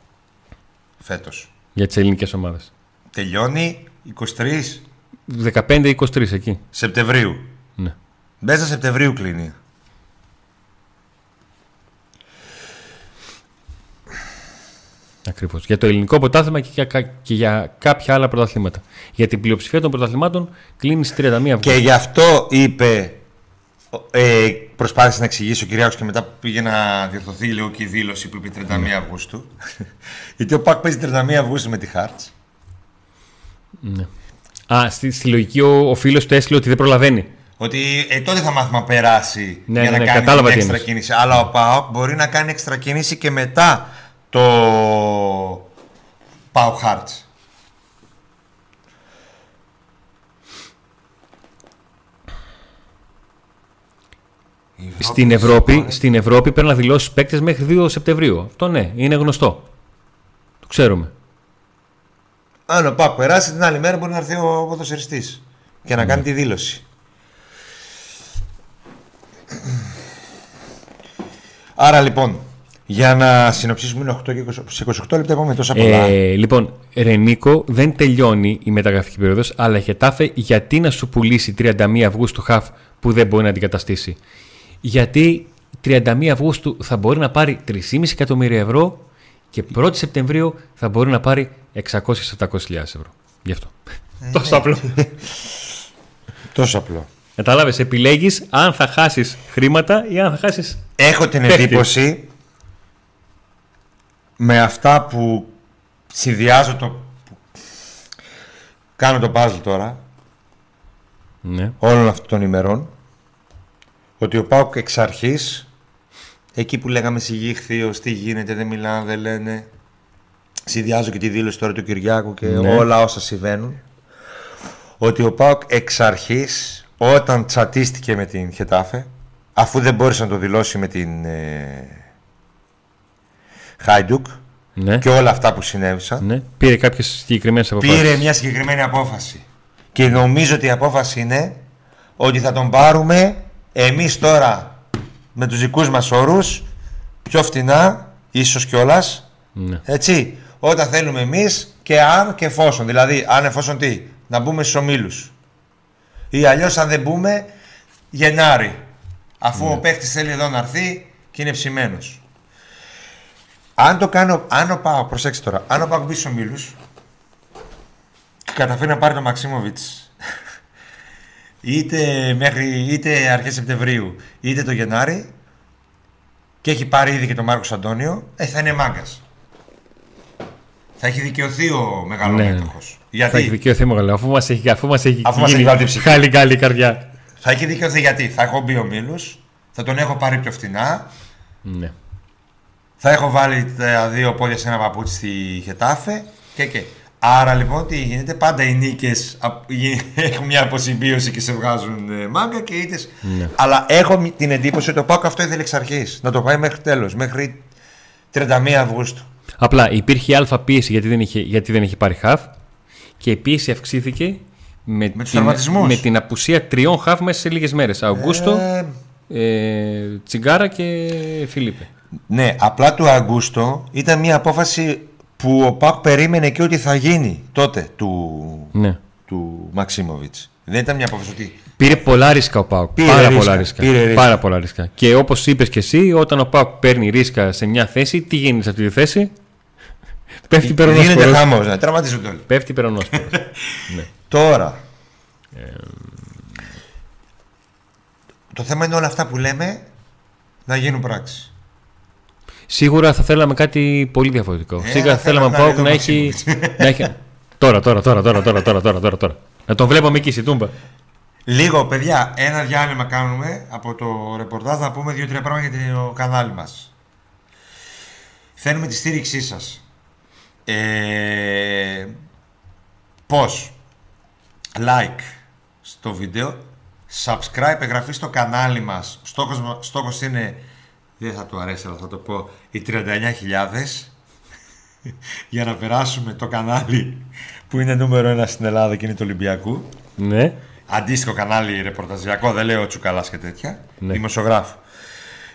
Φέτος. Για τις ελληνικές ομάδες. Τελειώνει 23 15-23 εκεί. Σεπτεμβρίου. Ναι. Μέσα Σεπτεμβρίου κλείνει. Ακριβώς. Για το ελληνικό πρωτάθλημα και για, κα- και για κάποια άλλα πρωταθλήματα. Για την πλειοψηφία των πρωταθλημάτων κλείνεις στι 31 Αυγούστου. Και γι' αυτό είπε, ε, προσπάθησε να εξηγήσει ο Κυριάκος και μετά πήγε να διορθωθεί λίγο και η δήλωση που είπε 31 Ναι. Αυγούστου. [laughs] Γιατί ο Πάκ παίζει 31 Αυγούστου με τη Hearts. Α, στη, στη λογική ο, ο φίλος του έστειλε ότι δεν προλαβαίνει. Ότι ε, τότε θα μάθουμε να περάσει Ναι, για ναι, να ναι, κάνει κατάλαβα την τι έξτρα εννοείς. κίνηση. Αλλά ο ΠΑΟΚ μπορεί να κάνει έξτρα κίνηση και μετά το ΠΑΟΚ Hearts. Η Στην της Ευρώπη, χώρας- στην Ευρώπη πρέπει να δηλώσεις παίκτες μέχρι 2 Σεπτεμβρίου. Αυτό ναι, είναι γνωστό. Το ξέρουμε. Αν ο Πάκ περάσει την άλλη μέρα μπορεί να έρθει ο ποδοσφαιριστής και Ναι. να κάνει τη δήλωση. Άρα λοιπόν, για να συνοψίσουμε είναι 8 και 20, σε 28 λεπτά είπαμε τόσα πολλά. Ε, λοιπόν, Ρενίκο δεν τελειώνει η μεταγραφική περίοδος, αλλά η Χετάφε γιατί να σου πουλήσει 31 Αυγούστου χαφ που δεν μπορεί να αντικαταστήσει; Γιατί 31 Αυγούστου θα μπορεί να πάρει 3,5 εκατομμύρια ευρώ και 1η Σεπτεμβρίου θα μπορεί να πάρει 600-700 ευρώ. Γι' αυτό. Τόσο απλό. Τόσο απλό. Κατάλαβε, επιλέγεις αν θα χάσεις χρήματα ή αν θα χάσεις. Έχω την Παίχτη. εντύπωση με αυτά που συνδυάζω το... που κάνω το puzzle τώρα Ναι. όλων αυτών των ημερών ότι ο Πάουκ εξ αρχής εκεί που λέγαμε συγγύχθιος, τι γίνεται, δεν μιλάνε, δεν λένε συνδυάζω και τη δήλωση τώρα του Κυριάκου και Ναι. όλα όσα συμβαίνουν ότι ο Πάουκ εξ αρχής όταν τσατίστηκε με την Χετάφε αφού δεν μπόρεσε να το δηλώσει με την ε, Χάιντουκ Ναι. και όλα αυτά που συνέβησαν ναι. Πήρε κάποιες συγκεκριμένες αποφάσεις. πήρε μια συγκεκριμένη απόφαση. Και νομίζω ότι η απόφαση είναι ότι θα τον πάρουμε εμείς τώρα με τους δικούς μας όρους πιο φτηνά, ίσως κιόλας, Ναι. έτσι, όταν θέλουμε εμείς και αν και εφόσον. Δηλαδή, αν εφόσον τι, να μπούμε στους ομίλους. Ή αλλιώς αν δεν μπούμε, Γενάρη. Αφού ο παίχτης θέλει εδώ να έρθει και είναι ψημένος. Αν το κάνω, αν ο Πάο, προσέξτε τώρα, αν ο Πάο μπει στους ομίλους και καταφέρει να πάρει τον Μαξίμοβιτς είτε, μέχρι, είτε αρχές Σεπτεμβρίου είτε το Γενάρη και έχει πάρει ήδη και τον Μάρκος Αντώνιο, ε, θα είναι μάγκας. Θα έχει δικαιωθεί ο Ναι, μεγαλομέτωχος. Θα έχει Γιατί; δικαιωθεί μεγάλο. Αφού μας έχει, αφού μας έχει, Αφού μας γίνει έχει βάλει τη ψυχή. χάλι καλή η καρδιά. θα έχει δικαιωθεί γιατί; Θα έχω μπει ο Μίλους, θα τον έχω πάρει πιο φτηνά, Ναι. Θα έχω βάλει τα δύο πόδια σε ένα παπούτσι στη Χετάφε και και. Άρα λοιπόν τι γίνεται, πάντα οι νίκες [laughs] έχουν μια αποσυμπίωση και σε βγάζουν ε, μάγκα και είτε. Ναι. Αλλά έχω μη- την εντύπωση ότι το Πάκο αυτό ήθελε εξ αρχής. Να το πάει μέχρι τέλος, μέχρι 31 Αυγούστου. Απλά υπήρχε αλφα πίεση γιατί δεν είχε, γιατί δεν είχε πάρει χαφ και η πίεση αυξήθηκε με, τους την, τραυματισμούς. με την απουσία τριών χαφ μέσα σε λίγες μέρες. Αυγούστο, Ε, ε, Τσιγκάρα και Φιλίππε. Ναι, απλά του Αυγούστου ήταν μια απόφαση που ο Πάκ περίμενε και ότι θα γίνει τότε του, Ναι. του Μαξίμοβιτς. Δεν ήταν μια απόφαση ότι Πήρε πολλά ρίσκα ο Πάουκ. Πήρε Πάρα ρίσκα, πολλά ρίσκα. πήρε ρίσκα. Πάρα πολλά ρίσκα. Και όπως είπες και εσύ, όταν ο Πάουκ παίρνει ρίσκα σε μια θέση, τι γίνεται σε αυτή τη θέση; Πέφτει γίνεται περονόσπορος. χάμος, να τραυματίζονται όλοι. Πέφτει περονόσπορος. [laughs] Τώρα. Το θέμα είναι όλα αυτά που λέμε να γίνουν πράξη. Σίγουρα θα θέλαμε κάτι πολύ διαφορετικό. Ε, Σίγουρα θα θα θέλαμε ο θέλαμε να Πάουκ να είναι έχει, εδώ [laughs] να έχει. Τώρα, τώρα, τώρα, τώρα, τώρα, τώρα, τώρα, τώρα, τώρα, τώρα. Να τον βλέπαμε εκεί στη Τούμπα. Λίγο, παιδιά, ένα διάλειμμα κάνουμε από το ρεπορτάζ να πούμε δύο-τρία πράγματα για το κανάλι μας. Θέλουμε τη στήριξή σας. Ε, πώς; Like στο βίντεο. Subscribe, εγγραφή στο κανάλι μας. Στόχος, στόχος είναι, δεν θα του αρέσει αλλά θα το πω, οι 39.000 για να περάσουμε το κανάλι που είναι νούμερο ένα στην Ελλάδα και είναι του Ολυμπιακού. Ναι. Αντίστοιχο κανάλι ρεπορταζιακό, δεν λέω τσουκαλάς και τέτοια. Ναι. Δημοσιογράφο.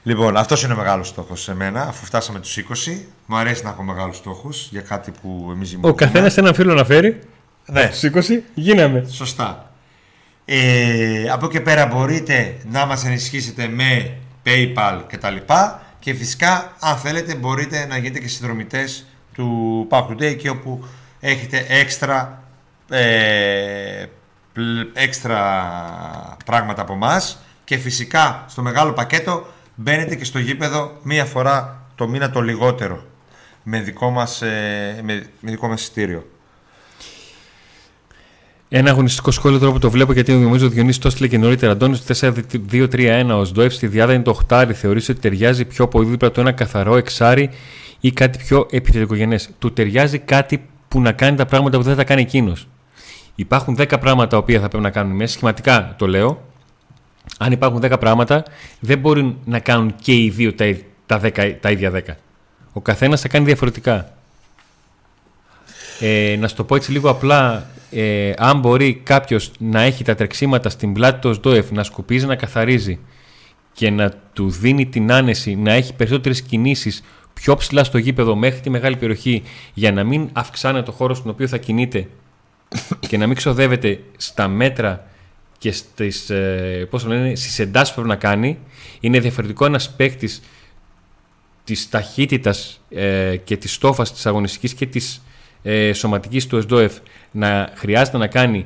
Λοιπόν, αυτός είναι ο μεγάλος στόχος σε μένα, αφού φτάσαμε τους 20. Μου αρέσει να έχω μεγάλους στόχους για κάτι που εμείς Ο καθένας έναν φίλο να φέρει. Ναι, Στου 20 γίναμε. σωστά. Ε, από εκεί και πέρα μπορείτε να μας ενισχύσετε με PayPal και τα λοιπά και φυσικά αν θέλετε μπορείτε να γίνετε και συνδρομητές του Pack Today εκεί όπου έχετε έξτρα, ε, πλ- έξτρα πράγματα από μας και φυσικά στο μεγάλο πακέτο μπαίνετε και στο γήπεδο μία φορά το μήνα το λιγότερο με δικό μας, ε, με, με δικό μας εισιτήριο. Ένα αγωνιστικό σχόλιο τώρα που το βλέπω γιατί νομίζω ο Διονύσης το έστειλε και νωρίτερα. Αντώνης 4-2-3-1 ω Ντοεφ στη διάδα είναι το οχτάρι. Θεωρείς ότι ταιριάζει πιο από δίπλα του ένα καθαρό εξάρι ή κάτι πιο επιθετικογενές; Του ταιριάζει κάτι που να κάνει τα πράγματα που δεν θα κάνει εκείνος. Υπάρχουν 10 πράγματα τα οποία θα πρέπει να κάνουν μέσα. Σχηματικά το λέω. Αν υπάρχουν 10 πράγματα, δεν μπορούν να κάνουν και οι δύο τα, ι- τα, 10, τα ίδια 10. Ο καθένας θα κάνει διαφορετικά. Ε, να σου το πω έτσι λίγο απλά, ε, αν μπορεί κάποιος να έχει τα τρεξίματα στην πλάτη του ΣΔΟΕΦ, να σκουπίζει, να καθαρίζει και να του δίνει την άνεση να έχει περισσότερες κινήσεις πιο ψηλά στο γήπεδο μέχρι τη μεγάλη περιοχή για να μην αυξάνεται το χώρο στον οποίο θα κινείται και να μην ξοδεύεται στα μέτρα και στις, ε, πώς το λένε, στις εντάσεις που πρέπει να κάνει είναι διαφορετικό ένας παίκτης της ταχύτητας ε, και της στόφας της αγωνιστικής και της ε, σωματικής του ΕΣΔΟΕΦ να χρειάζεται να κάνει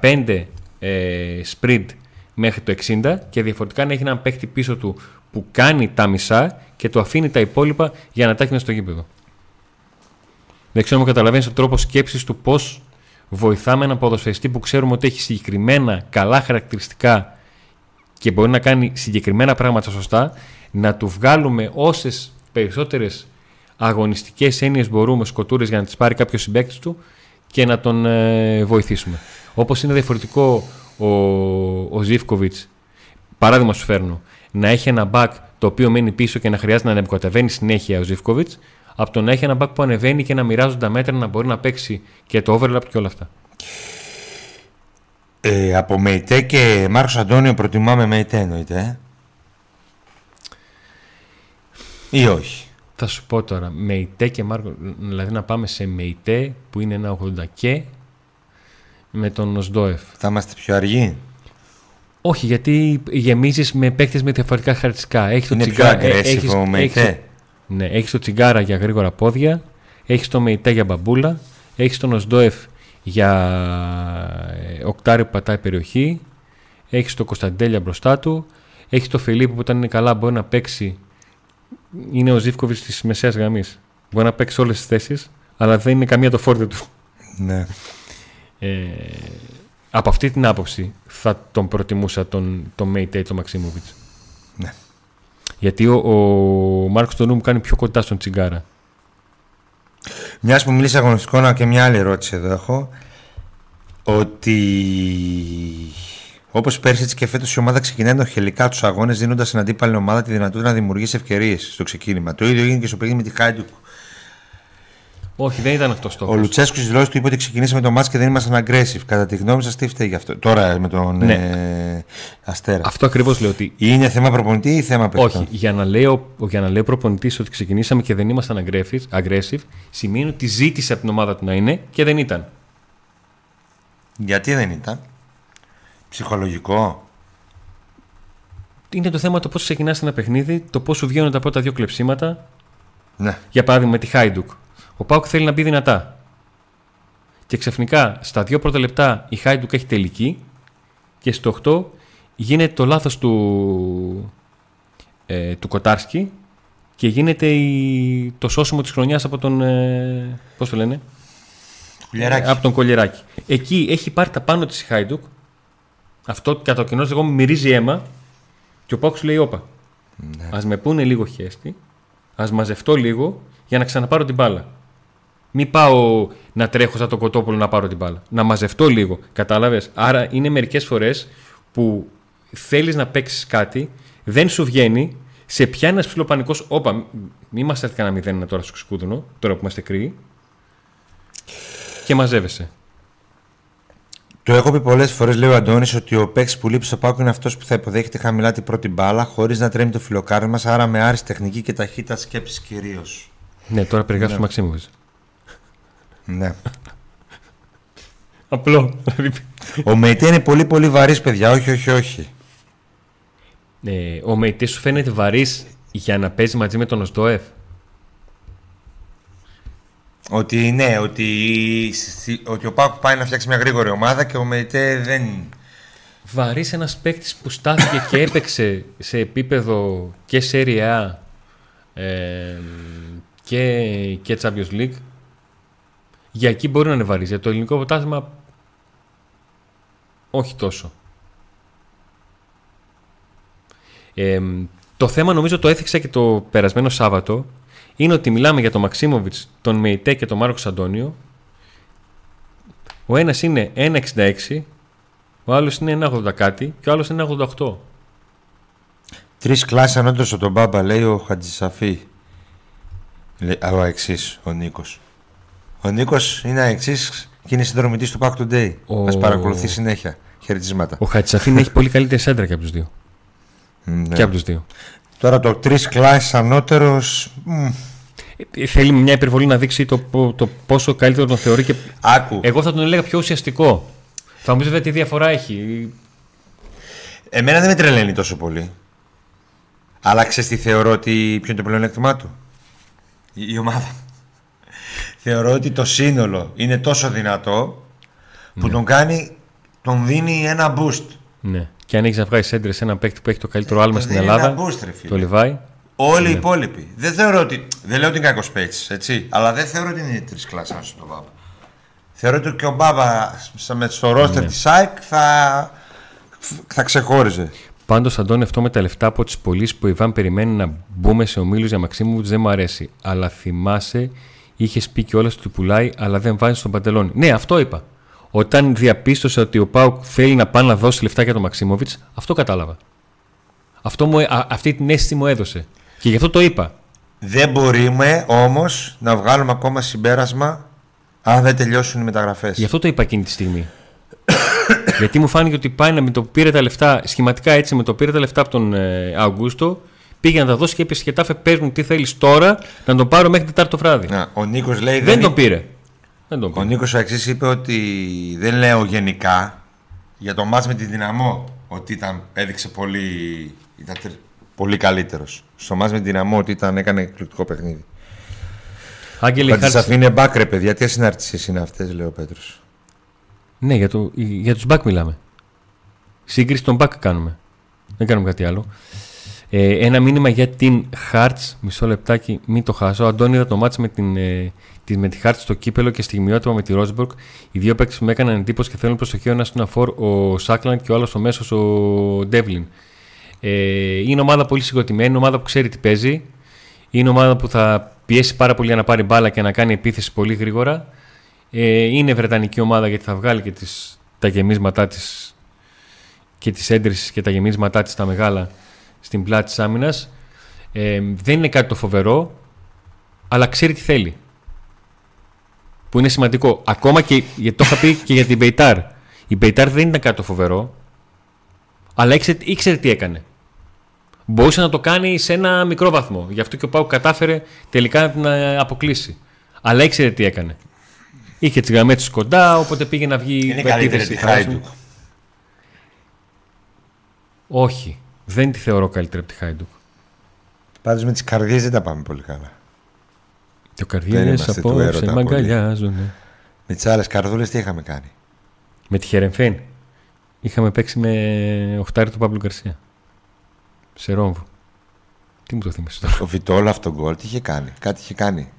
15 ε, sprint μέχρι το 60 και διαφορετικά να έχει έναν παίκτη πίσω του που κάνει τα μισά και του αφήνει τα υπόλοιπα για να τα έχει μέσα στο γήπεδο. Δεν ξέρω αν καταλαβαίνεις τον τρόπος σκέψης του πώς βοηθάμε έναν ποδοσφαιριστή που ξέρουμε ότι έχει συγκεκριμένα καλά χαρακτηριστικά και μπορεί να κάνει συγκεκριμένα πράγματα σωστά, να του βγάλουμε όσες περισσότερες αγωνιστικές έννοιες μπορούμε, σκοτούρε για να τις πάρει κάποιος συμπέκτη του και να τον ε, βοηθήσουμε. Όπως είναι διαφορετικό ο, ο Ζήφκοβιτς, παράδειγμα σου φέρνω, να έχει ένα back το οποίο μένει πίσω και να χρειάζεται να ανεβοκατεβαίνει συνέχεια ο Ζήφκοβιτς, από το να έχει ένα back που ανεβαίνει και να μοιράζονται τα μέτρα να μπορεί να παίξει και το overlap και όλα αυτά. Ε, από ΜΕΙΤΕ και Μάρκος Αντώνιο προτιμάμε ΜΕΙΤΕ εννοείται. Ε; Ή όχι; Θα σου πω τώρα, ΜΕΙΤΕ και Μάρκο, δηλαδή να πάμε σε ΜΕΙΤΕ που είναι ένα 80 και με τον Οσντόεφ. Θα είμαστε πιο αργοί; Όχι, γιατί γεμίζεις με παίκτες με διαφορετικά χαρακτηριστικά. Έχεις το Είναι τσιγάρα. πιο aggressive ο ΜΕΙΤΕ. Ναι, έχεις το τσιγάρα για γρήγορα πόδια, έχεις το ΜΕΙΤΕ για μπαμπούλα, έχεις τον Οσντόεφ για ε, οκτάρι που πατάει περιοχή, έχεις το Κωνσταντέλια μπροστά του, έχεις το Φιλίππο που όταν είναι καλά μπορεί να παίξει. Είναι ο Ζήφκοβιτς της μεσαίας γραμμής. Μπορεί να παίξει όλες τις θέσεις, αλλά δεν είναι καμία το φόρτε του. Ναι. Ε, από αυτή την άποψη θα τον προτιμούσα τον, τον Μέιτέι, τον Μαξίμοβιτς. Ναι. Γιατί ο, ο Μάρκος τον μου κάνει πιο κοντά στον Τσιγκάρα. Μιας που μίλησε αγωνιστικό, να και μια άλλη ερώτηση εδώ έχω. Ότι όπως πέρσι έτσι και φέτος η ομάδα ξεκινάει ενοχελικά τους αγώνες, δίνοντας στην αντίπαλη ομάδα τη δυνατότητα να δημιουργήσει ευκαιρίες στο ξεκίνημα. Το ίδιο έγινε και στο παιχνίδι με τη Χάιντουκ. Όχι, δεν ήταν αυτός το Ο Λουτσέσκου στις δηλώσεις του είπε ότι ξεκινήσαμε το μάτς και δεν ήμασταν aggressive. Κατά τη γνώμη σας, τι φταίει γι' αυτό; Τώρα με τον Ναι. ε, Αστέρα. Αυτό ακριβώς λέω ότι Είναι θέμα προπονητή ή θέμα παιχτών; όχι, για να λέει ο, για να λέει ο προπονητής ότι ξεκινήσαμε και δεν ήμασταν aggressive, aggressive σημαίνει ότι ζήτησε από την ομάδα του να είναι και δεν ήταν. Γιατί δεν ήταν; Ψυχολογικό. Είναι το θέμα το πώς ξεκινάς ένα παιχνίδι, το πώς σου βγαίνουν τα πρώτα δύο κλεψίματα. Ναι. Για παράδειγμα με τη Χάιντουκ. Ο Πάουκ θέλει να μπει δυνατά. Και ξαφνικά στα δύο πρώτα λεπτά η Χάιντουκ έχει τελική και στο 8 γίνεται το λάθος του, ε, του Κοτάρσκι και γίνεται η, το σώσιμο της χρονιάς από τον, ε, πώς το λένε, Κουλιαράκι. από τον Κολιεράκη. Εκεί έχει πάρει τα πάνω της η Χάιντουκ Αυτό κατά κοινός εγώ μυρίζει αίμα και ο Πάουκ σου λέει: Όπα. Ναι. Α με πούνε λίγο χέστη, ας μαζευτώ λίγο για να ξαναπάρω την μπάλα. Μην πάω να τρέχω σαν το κοτόπουλο να πάρω την μπάλα. Να μαζευτώ λίγο. Κατάλαβες; Άρα είναι μερικές φορές που θέλεις να παίξεις κάτι, δεν σου βγαίνει, σε πιάνει ένας ψηλοπανικός. Όπα, μην μας έρθει κανένα μηδέν τώρα στο σκούδουνο, τώρα που είμαστε κρύοι. Και μαζεύεσαι. Το έχω πει πολλές φορές, λέει ο Αντώνης, ότι ο παίκτης που λείπει στο πάκο είναι αυτός που θα υποδέχεται χαμηλά την πρώτη μπάλα, χωρίς να τρέμει το φιλοκάρι άρα με άριστη τεχνική και ταχύτητα σκέψης κυρίως. Ναι, τώρα περιγράφεις Ναι. το Μαξίμοβιτ. Ναι. [laughs] Απλό. ο Μεϊτέ είναι πολύ πολύ βαρύς, παιδιά. Όχι, όχι, όχι. ε, ο Μεϊτέ σου φαίνεται βαρύς για να παίζει μαζί με τον Οσδόεφ. Ότι ναι, ότι, ότι ο Πάκου πάει να φτιάξει μια γρήγορη ομάδα και ο Μεϊτέ δεν. Βαρύς ένας παίκτης που στάθηκε και έπαιξε σε επίπεδο και Serie A ε, και, και Champions League. Για εκεί μπορεί να είναι βαρύς. Για το ελληνικό ποτάσμα όχι τόσο. Ε, το θέμα νομίζω το έθιξα και το περασμένο Σάββατο είναι ότι μιλάμε για τον Μαξίμοβιτς, τον Μεϊτέ και τον Μάρκος Αντώνιο. Ο ένας είναι 1,66, ο άλλος είναι 1,80 κάτι και ο άλλος είναι 1,88. Τρεις κλάσεις ανώτερο από τον Μπάμπα, λέει ο Χατζησαφή. Λέει, α, ο εξή, ο Νίκος. Ο Νίκος είναι εξή και είναι συνδρομητής του Pack Today. Ο- Μας παρακολουθεί συνέχεια. Χαιρετισμάτα. Ο Χατσαφίν έχει πολύ καλύτερη σέντρα και από τους δύο. Ναι. Και από τους δύο. Τώρα το τρεις κλάσει ανώτερος. Ε, Θέλει μια υπερβολή να δείξει το, πο- το πόσο καλύτερο τον θεωρεί και Άκου. εγώ θα τον έλεγα πιο ουσιαστικό. Θα μου πεις βέβαια τι διαφορά έχει. Εμένα δεν με τρελαίνει τόσο πολύ. Αλλά ξέρεις τι θεωρώ ότι. Ποιο είναι το πλεονέκτημά του, η, η ομάδα. θεωρώ ότι το σύνολο είναι τόσο δυνατό που τον κάνει. Τον δίνει ένα boost. Ναι. Και αν έχεις να βγάλεις σέντρε σε έναν παίκτη που έχει το καλύτερο άλμα Τον στην δίνει Ελλάδα, ένα boost, ρε φίλε. το Λιβάη. Όλοι οι υπόλοιποι. Δεν θεωρώ ότι. Δεν λέω ότι είναι κακός παίκτης, έτσι. Αλλά δεν θεωρώ ότι είναι τρεις κλάσει άνω στον Μπάμπα. Θεωρώ ότι και ο Μπάμπα σαν με- στο ρόστερ Ναι. της ΣΑΕΚ θα, θα ξεχώριζε. Πάντως, Αντώνη, αυτό με τα λεφτά από τις πωλήσεις που η Ιβάν περιμένει να μπούμε σε ομίλους για Μαξίμοβιτ δεν μου αρέσει. Αλλά θυμάσαι, είχες πει και όλα ότι πουλάει, αλλά δεν βάζει στον παντελόνι. Ναι, αυτό είπα. Όταν διαπίστωσα ότι ο Πάουκ θέλει να πάει να δώσει λεφτά για τον Μαξίμοβιτς, αυτό κατάλαβα. Αυτό μου, α- αυτή την αίσθηση μου έδωσε. Και γι' αυτό το είπα. Δεν μπορούμε όμως να βγάλουμε ακόμα συμπέρασμα αν δεν τελειώσουν οι μεταγραφές. Γι' αυτό το είπα εκείνη τη στιγμή. [coughs] Γιατί μου φάνηκε ότι πάει να με το πήρε τα λεφτά, σχηματικά έτσι, με το πήρε τα λεφτά από τον ε, Αυγούστο, πήγε να τα δώσει και είπε σχετάφε, πες μου τι θέλεις τώρα, να τον πάρω μέχρι Τετάρτο βράδυ. Να, ο Νίκος λέει. Δεν τον πήρε. Δεν τον Ο πήρε. Νίκος Αξής είπε ότι δεν λέω γενικά για το μάτς με τη Δυναμό ότι ήταν, έδειξε πολύ, ήταν τρι- πολύ καλύτερος. Στο μάτς με τη Δυναμό ότι ήταν, έκανε εκπληκτικό παιχνίδι. Άγγελε, Θα τις χάρτης- αφήνει μπακ ρε παιδιά, τι ασυναρτησίες είναι αυτές λέει ο Πέτρος. Ναι, για, το, για τους back μιλάμε. Σύγκριση των back κάνουμε. Δεν κάνουμε κάτι άλλο. Ε, ένα μήνυμα για την Hearts. Μισό λεπτάκι, μην το χάσω. Ο Αντώνη είδα το μάτς με, την, ε, τη- με τη Hearts στο κύπελο και στιγμιότυπα με τη Ρόσμπορκ. Οι δύο παίκτες που με έκαναν εντύπωση και θέλουν προσοχή. Ο ένας είναι αφόρ ο Σάκλαντ και ο άλλος ο μέσος ο Ντεύλιν. Ε, είναι ομάδα πολύ συγκροτημένη, είναι ομάδα που ξέρει τι παίζει. Είναι ομάδα που θα πιέσει πάρα πολύ για να πάρει μπάλα και να κάνει επίθεση πολύ γρήγορα. Ε, είναι βρετανική ομάδα γιατί θα βγάλει και τις, τα γεμίσματά της και τις έντρησης και τα γεμίσματά της τα μεγάλα στην πλάτη της άμυνας. Ε, δεν είναι κάτι το φοβερό, αλλά ξέρει τι θέλει. Που είναι σημαντικό. Ακόμα και, γιατί το είχα πει και για την Μπεϊτάρ. Η Μπεϊτάρ δεν ήταν κάτι το φοβερό, αλλά ήξερε, ήξερε τι έκανε. Μπορούσε να το κάνει σε ένα μικρό βαθμό. Γι' αυτό και ο Πάου κατάφερε τελικά να την ε, αποκλείσει. Αλλά ήξερε τι έκανε. Είχε τις γραμμές της κοντά, οπότε πήγε να βγει. Είναι με καλύτερη επίθεση τη χάσιμη. Χάιντουκ. Όχι. Δεν τη θεωρώ καλύτερη από τη Χάιντουκ. Πάντως με τις καρδιές δεν τα πάμε πολύ καλά. Το Δεν καρδιέ είμαστε του απόψε έρωτα με πολύ. αγκαλιάζουν. Με τις άλλες καρδούλες τι είχαμε κάνει; Με τη Χερεμφέν. Είχαμε παίξει με οχτάρι του Παύλου Γκαρσία. Σε ρόμβο. Τι μου το θύμισε τώρα; Ο Βιτόλα αυτό τον γκολ τι είχε κάνει; Κάτι είχε κάνει.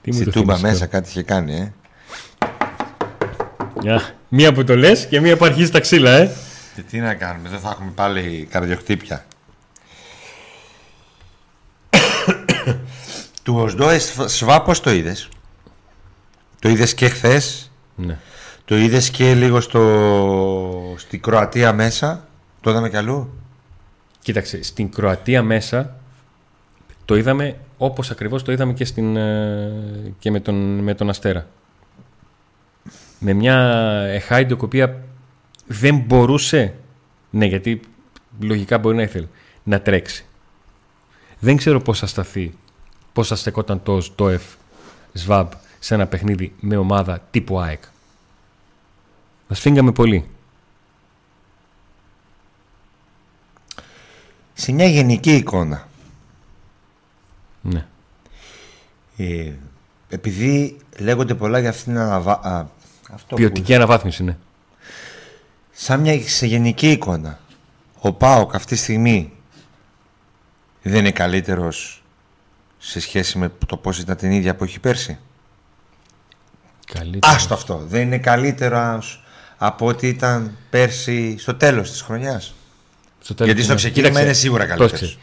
Τι μου Στη το τούμπα θύμισες μέσα κάτι είχε κάνει, ε. τώρα. Α, Μία που το λες και μία που αρχίζει τα ξύλα, ε. Τι, τι να κάνουμε, δεν θα έχουμε πάλι καρδιοχτύπια. Του Οσδόε Σβά πώς το είδες; Το είδες και χθες; Ναι. Το είδες και λίγο στο... στην Κροατία μέσα; Το είδαμε κι αλλού; Κοίταξε, στην Κροατία μέσα το είδαμε όπως ακριβώς το είδαμε και, στην, ε, και με, τον, με τον Αστέρα. Με μια Εχάιντοκ η οποία δεν μπορούσε, ναι γιατί λογικά μπορεί να ήθελε, να τρέξει. Δεν ξέρω πώς θα σταθεί, πώς θα στεκόταν το ΣΤΟΕΦ ΣΒΑΜ σε ένα παιχνίδι με ομάδα τύπου ΑΕΚ; Θα σφίγγαμε πολύ. Σε μια γενική εικόνα. Ναι. Ε, επειδή λέγονται πολλά για αυτήν την αναβα... α, αυτό Ποιοτική αναβάθμιση, ναι. σαν μια σε γενική εικόνα ο Πάοκ αυτή τη στιγμή δεν είναι καλύτερος σε σχέση με το πώς ήταν την ίδια που έχει πέρσι. Καλύτερα. Άστο αυτό. Δεν είναι καλύτερος από ό,τι ήταν πέρσι στο τέλος της χρονιάς. Στο τέλος Γιατί στο της- ξεκίνημα Κοίταξε, είναι σίγουρα πρόσεξε. καλύτερος.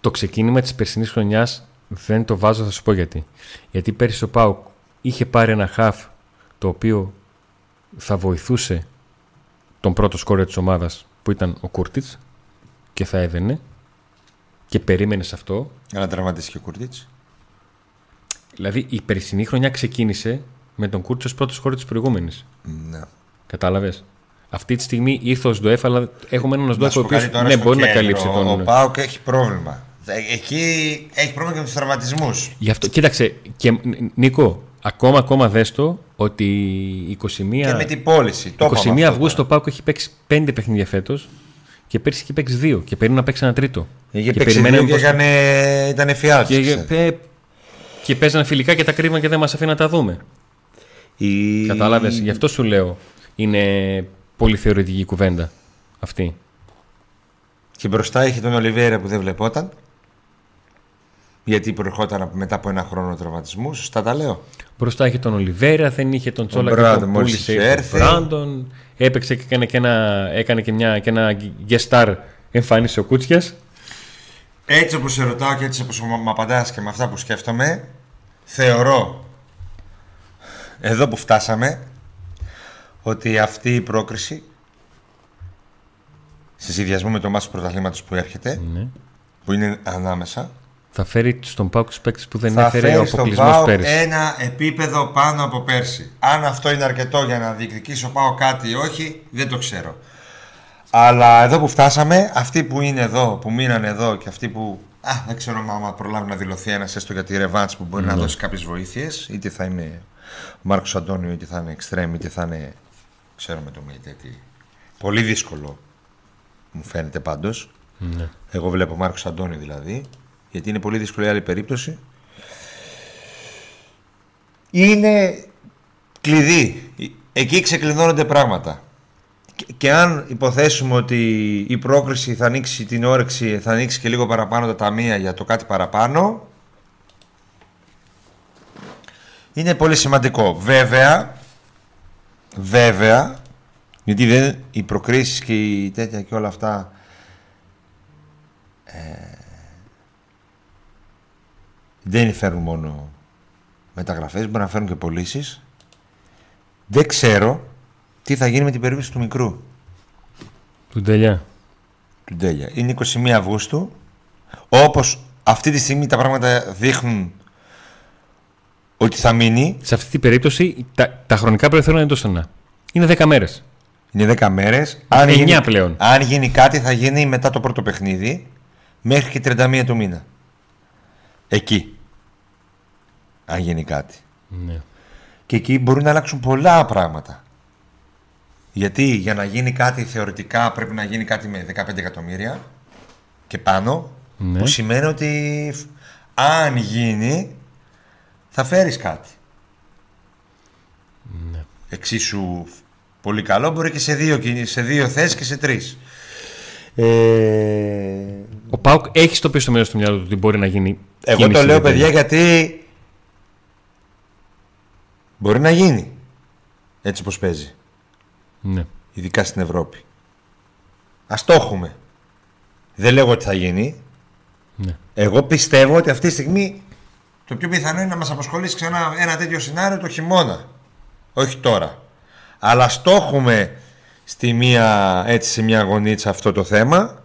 Το ξεκίνημα της περσινής χρονιάς δεν το βάζω, θα σου πω γιατί. Γιατί πέρσι ο Πάουκ είχε πάρει ένα χαφ το οποίο θα βοηθούσε τον πρώτο σκόρε της ομάδας που ήταν ο Κούρτιτς και θα έδαινε και περίμενες αυτό. Για να τραυματίσει και ο Κουρτίτς. Δηλαδή η περσινή χρονιά ξεκίνησε με τον Κούρτιτς ως πρώτος σκόρε της προηγούμενης. Ναι. Κατάλαβες; Αυτή τη στιγμή ήρθε ο Σντοέφ, αλλά έχουμε έναν Να Σντοέφ σου ο πω κάτι οποίος τώρα ναι, στο μπορεί να κέντρο. καλύψει τον. Ο Πάοκ έχει πρόβλημα. Ε, Εκεί έχει πρόβλημα και με τους τραυματισμούς. Γι' αυτό, κοίταξε, και, Νίκο, ακόμα, ακόμα δες το ότι 21, Και με την πώληση. Το 21 είπαμε αυτό Αυγούστου ο Πάουκ έχει παίξει 5 παιχνίδια φέτος και πέρσι είχε παίξει 2 και περίμενε να παίξει ένα τρίτο. τώρα. Είχε και παίξει δύο περιμέναμε και πως- έκανε... ήταν εφιάλτης. και, και, και παίζανε φιλικά και τα κρύβαν και δεν μας αφήνουν να τα δούμε. Η... Κατάλαβες. Γι' αυτό σου λέω είναι πολύ θεωρητική κουβέντα αυτή. Και μπροστά είχε τον Ολιβέρα που δεν βλεπόταν. Γιατί προερχόταν από- μετά από ένα χρόνο τραυματισμούς. Σωστά τα λέω. Μπροστά είχε τον Ολιβέρα, δεν είχε τον Τσόλα και Μπράντον τον μόλις πούλησε είχε τον έρθει. Μπράντον. Έπαιξε και έκανε και ένα, έκανε και μια, και ένα guest star εμφάνισε ο Κούτσιας. Έτσι όπως σε ρωτάω και έτσι όπως μου απαντάς και με αυτά που σκέφτομαι, θεωρώ εδώ που φτάσαμε ότι αυτή η πρόκριση σε συνδυασμό με το μάσο του πρωταθλήματος που έρχεται, Ναι. που είναι ανάμεσα, Θα φέρει στον Πάουκ τους παίκτες που δεν θα έφερε ο φέρει στον αποκλεισμός ΠΑΟ πέρυσι. ένα επίπεδο πάνω από πέρσι. Αν αυτό είναι αρκετό για να διεκδικήσει ο ΠΑΟ κάτι ή όχι, δεν το ξέρω. Αλλά εδώ που φτάσαμε, αυτοί που είναι εδώ, που μείναν εδώ και αυτοί που. Α, δεν ξέρω άμα προλάβει να δηλωθεί ένα έστω για τη ρεβάτς που μπορεί να Ναι. δώσει κάποιες βοήθειες, είτε θα είναι ο Μάρκος Αντώνιο, είτε θα είναι εξτρέμ, είτε θα είναι. Ξέρουμε το Μίλτε τι. Πολύ δύσκολο μου φαίνεται πάντως. Ναι. Εγώ βλέπω Μάρκος Αντώνιο δηλαδή. Γιατί είναι πολύ δύσκολη η άλλη περίπτωση. Είναι κλειδί. Εκεί ξεκλειδώνονται πράγματα. Και, και αν υποθέσουμε ότι η πρόκριση θα ανοίξει την όρεξη, θα ανοίξει και λίγο παραπάνω τα ταμεία για το κάτι παραπάνω, είναι πολύ σημαντικό. Βέβαια, βέβαια, γιατί δεν, οι προκρίσεις και οι τέτοια και όλα αυτά δεν φέρνουν μόνο μεταγραφές, μπορεί να φέρνουν και πωλήσεις. Δεν ξέρω τι θα γίνει με την περίπτωση του μικρού, Του τελειά. του Ντέλια. Είναι 21 Αυγούστου. Όπως αυτή τη στιγμή τα πράγματα δείχνουν ότι θα μείνει. Σε αυτή την περίπτωση τα, τα χρονικά περιθώρια είναι τόσο στενά. Είναι 10 μέρες. Είναι 10 μέρες. Αν Εννιά γίνει, πλέον. αν γίνει κάτι θα γίνει μετά το πρώτο παιχνίδι μέχρι και 31 του μήνα. Εκεί. Αν γίνει κάτι. Ναι. Και εκεί μπορεί να αλλάξουν πολλά πράγματα. Γιατί για να γίνει κάτι θεωρητικά πρέπει να γίνει κάτι με 15 εκατομμύρια και πάνω. Ναι. Που σημαίνει ότι φ- αν γίνει θα φέρεις κάτι. Ναι. Εξίσου πολύ καλό μπορεί και σε δύο, κι- σε δύο θέσεις και σε τρεις. Ε, Ο Πάουκ έχει στο πίσω μέρος του μυαλό του ότι μπορεί να γίνει. Εγώ κίνηση το λέω με παιδιά τέλεια. γιατί μπορεί να γίνει έτσι πως παίζει. Ναι. Ειδικά στην Ευρώπη. Ας το έχουμε. Δεν λέγω ότι θα γίνει. Ναι. Εγώ πιστεύω ότι αυτή τη στιγμή το πιο πιθανό είναι να μας απασχολήσει ξανά ένα τέτοιο σενάριο το χειμώνα. Όχι τώρα. Αλλά ας το έχουμε στη μία, έτσι σε μια γωνίτσα αυτό το θέμα.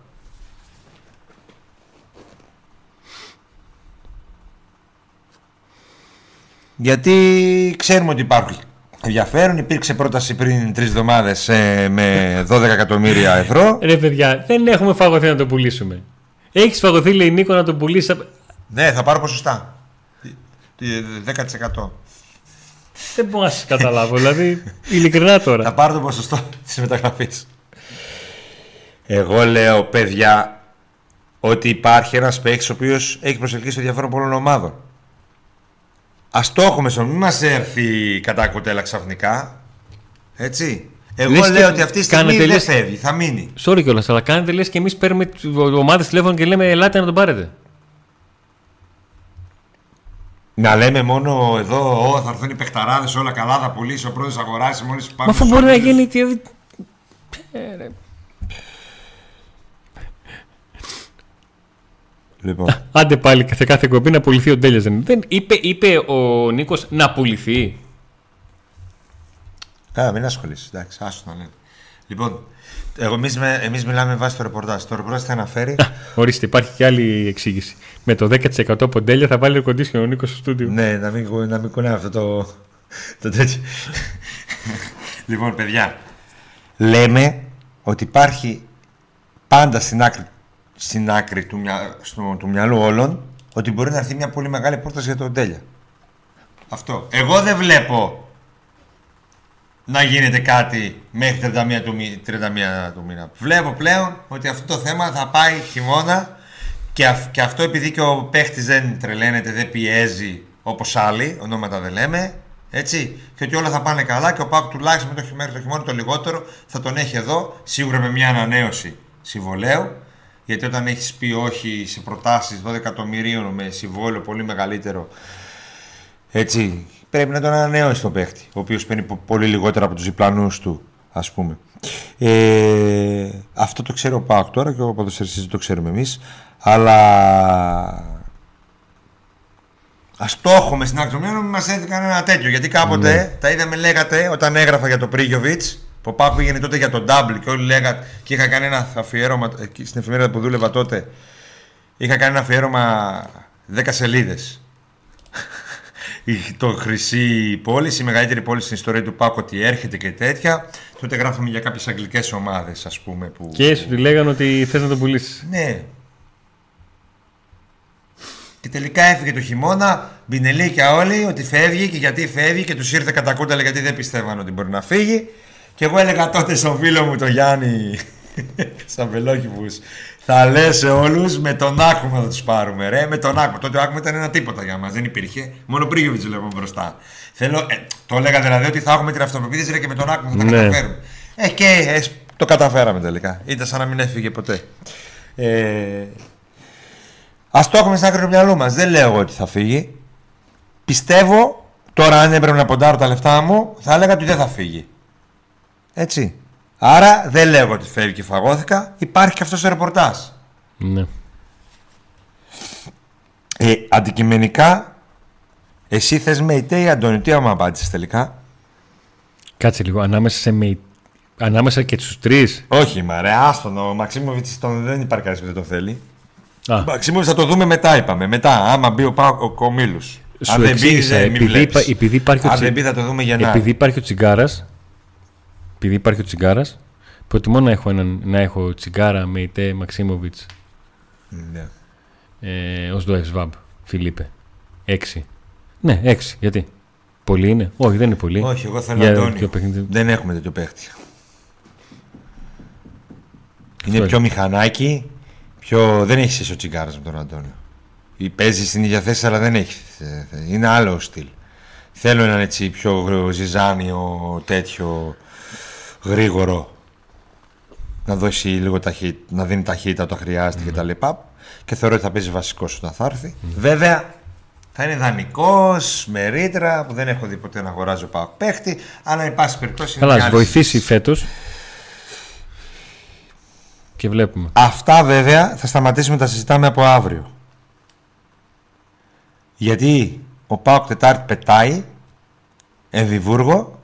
Γιατί ξέρουμε ότι υπάρχει ενδιαφέρον. Υπήρξε πρόταση πριν τρεις εβδομάδες με 12 εκατομμύρια ευρώ. Ρε παιδιά, δεν έχουμε φαγωθεί να το πουλήσουμε. Έχεις φαγωθεί, λέει Νίκο, να το πουλήσεις. Ναι, θα πάρω ποσοστά. 10%. Δεν μπορώ να σας καταλάβω. δηλαδή, ειλικρινά τώρα. Θα πάρω το ποσοστό της μεταγραφής. Εγώ λέω, παιδιά, ότι υπάρχει ένας παίκτης ο οποίος έχει προσελκύσει το ενδιαφέρον πολλών ομάδων. Α το έχουμε στον, μην μας έρθει κατά κοτέλα ξαφνικά. Έτσι. Εγώ Λες λέω και ότι αυτή τη στιγμή κάνετε δεν λες- φεύγει, θα μείνει. Sorry κιόλας, αλλά κάνετε λες και εμείς παίρνουμε ομάδες τηλέφωνο και λέμε Ελάτε να τον πάρετε. Να λέμε μόνο εδώ, Ω, θα έρθουν οι παιχταράδες, όλα καλά, θα πουλήσει ο πρώτος αγοράσει μόλις πάμε. Μα αφού στους μπορεί να ομίλους. γίνει. τι- Λοιπόν, [laughs] Άντε πάλι σε κάθε κομπή να πουληθεί ο Ντέλιας. Δεν, δεν είπε, είπε ο Νίκος να πουληθεί. Α, μην ασχολείσαι, εντάξει, άσου να λένε. Λοιπόν, εγώ, εμείς, με- εμείς μιλάμε με βάση το ρεπορτάζ. Το ρεπορτάζ θα αναφέρει. [laughs] Ορίστε, υπάρχει και άλλη εξήγηση. Με το 10% από Ντέλια θα βάλει air condition ο Νίκος στο στούντιο. ναι, να μην, κου- να μην κουνάει αυτό το, το τέτοιο. [laughs] λοιπόν, παιδιά, λέμε ότι υπάρχει πάντα στην άκρη, στην άκρη του, μυα, στο, του μυαλού όλων ότι μπορεί να έρθει μια πολύ μεγάλη πρόταση για τον Τέλεια. Αυτό. Εγώ δεν βλέπω να γίνεται κάτι μέχρι 31 του, μη- 31 του μήνα. Βλέπω πλέον ότι αυτό το θέμα θα πάει χειμώνα και, αυ- και αυτό επειδή και ο παίχτης δεν τρελαίνεται, δεν πιέζει όπως άλλοι, ονόματα δεν λέμε. Έτσι, και ότι όλα θα πάνε καλά και ο Πάκου τουλάχιστον με το, χει- μέχρι το χειμώνα το λιγότερο θα τον έχει εδώ, σίγουρα με μια ανανέωση συμβολέου. Γιατί όταν έχεις πει όχι σε προτάσεις 12 εκατομμυρίων με συμβόλαιο πολύ μεγαλύτερο, έτσι, πρέπει να τον ανανεώσεις τον παίχτη, ο οποίος παίρνει πο- πολύ λιγότερο από τους διπλανούς του, ας πούμε. Ε, αυτό το ξέρει ο Πάοκ τώρα και ο ποδοσφαιριστής το ξέρουμε εμείς. Αλλά Α το έχουμε στην άκρη του μήνου, μην μας έρθει κανένα τέτοιο. Γιατί κάποτε τα είδαμε, λέγατε, όταν έγραφα για τον Πρίγιοβιτς, που ο Πάκου πήγαινε τότε για τον Double και όλοι λέγατε, και είχα κάνει ένα αφιέρωμα εκεί στην εφημερίδα που δούλευα τότε. Είχα κάνει ένα αφιέρωμα 10 σελίδες. [laughs] το Χρυσή πόλη, η μεγαλύτερη πόλη στην ιστορία του Πάκου, ότι έρχεται και τέτοια. Τότε γράφαμε για κάποιες αγγλικές ομάδες, ας πούμε. Που... Και σου τη λέγανε ότι θες να τον πουλήσεις. Ναι. Και τελικά έφυγε το χειμώνα, μπινελίκια όλοι ότι φεύγει και γιατί φεύγει και τους ήρθε κατά κούταλα γιατί δεν πιστεύαν ότι μπορεί να φύγει. Και εγώ έλεγα τότε στον φίλο μου τον Γιάννη [laughs] Σαμπελόκηπους θα λες σε όλους με τον Άκουμα θα τους πάρουμε. Ρε, με τον Άκουμα. Τότε ο Άκουμα ήταν ένα τίποτα για μας, δεν υπήρχε. Μόνο Πρίγιοβιτ βλέπουμε μπροστά. Θέλω, ε, το έλεγα δηλαδή ότι θα έχουμε την αυτοπεποίθηση ρε, και με τον Άκουμα θα τα Ναι. καταφέρουμε. Ε, και ε, το καταφέραμε τελικά. Ήταν σαν να μην έφυγε ποτέ. Ε, Α το έχουμε στην άκρη του μυαλού μας. Δεν λέω εγώ ότι θα φύγει. Πιστεύω, τώρα αν έπρεπε να ποντάρω τα λεφτά μου, θα έλεγα ότι δεν θα φύγει. Έτσι. Άρα δεν λέω ότι φεύγει και φαγώθηκα. Υπάρχει και αυτός το ρεπορτάζ. Ναι. Ε, αντικειμενικά, εσύ θες με ητέ ή Αντώνη, τι άμα απάντησες τελικά; Κάτσε λίγο. Ανάμεσα, σε με... Ανάμεσα και τους τρεις. Όχι, μα ρε, άστον, ο Μαξίμοβιτς τον, δεν υπάρχει κανείς που δεν το θέλει. Α, Ο Μαξίμοβιτς θα το δούμε μετά, είπαμε. Μετά, άμα μπει ο, Πα- ο Κομίλους. Σου εξήγησα, δεν- μην επειδή βλέπεις. υπά- επειδή υπάρχει ο Αν τσι- δεν μπει θα το δούμε γεννά. επειδή υπάρχει ο τσιγκάρας. Επειδή υπάρχει ο τσιγκάρας. Προτιμώ να έχω, έναν, να έχω τσιγκάρα με ητέ Μαξίμοβιτς Ναι. ε, ως Ντοεξβάμπ, Φιλίπε. Έξι. Ναι, έξι. Γιατί; Πολύ είναι; Όχι, δεν είναι πολύ. Όχι, εγώ θέλω Για Αντώνη. ποιο παιχνίδι. Δεν έχουμε τέτοιο παίχτη. Είναι είναι. πιο μηχανάκι, πιο... δεν έχεις εσύ ο τσιγκάρας με τον Αντώνιο. Ή Παίζεις στην ίδια θέση, αλλά δεν έχεις. ε, Είναι άλλο στυλ. Θέλω έναν έτσι πιο γρ- ζυζάνιο, τέτοιο γρήγορο. Να δώσει λίγο ταχύτητα, να δίνει ταχύτητα όταν χρειάζεται κτλ. Και θεωρώ ότι θα παίζει βασικό όταν θα έρθει. Βέβαια, θα είναι δανεικός, με ρήτρα που δεν έχω δει ποτέ να αγοράζει ο Πάοκ παίχτη. Αλλά, εν πάση περιπτώσει. είναι Καλά, μια ας άλλη βοηθήσει συζήτηση. φέτος. Και βλέπουμε. Αυτά βέβαια θα σταματήσουμε να τα συζητάμε από αύριο. Γιατί ο Πάοκ Τετάρτη πετάει Εμβιβούργο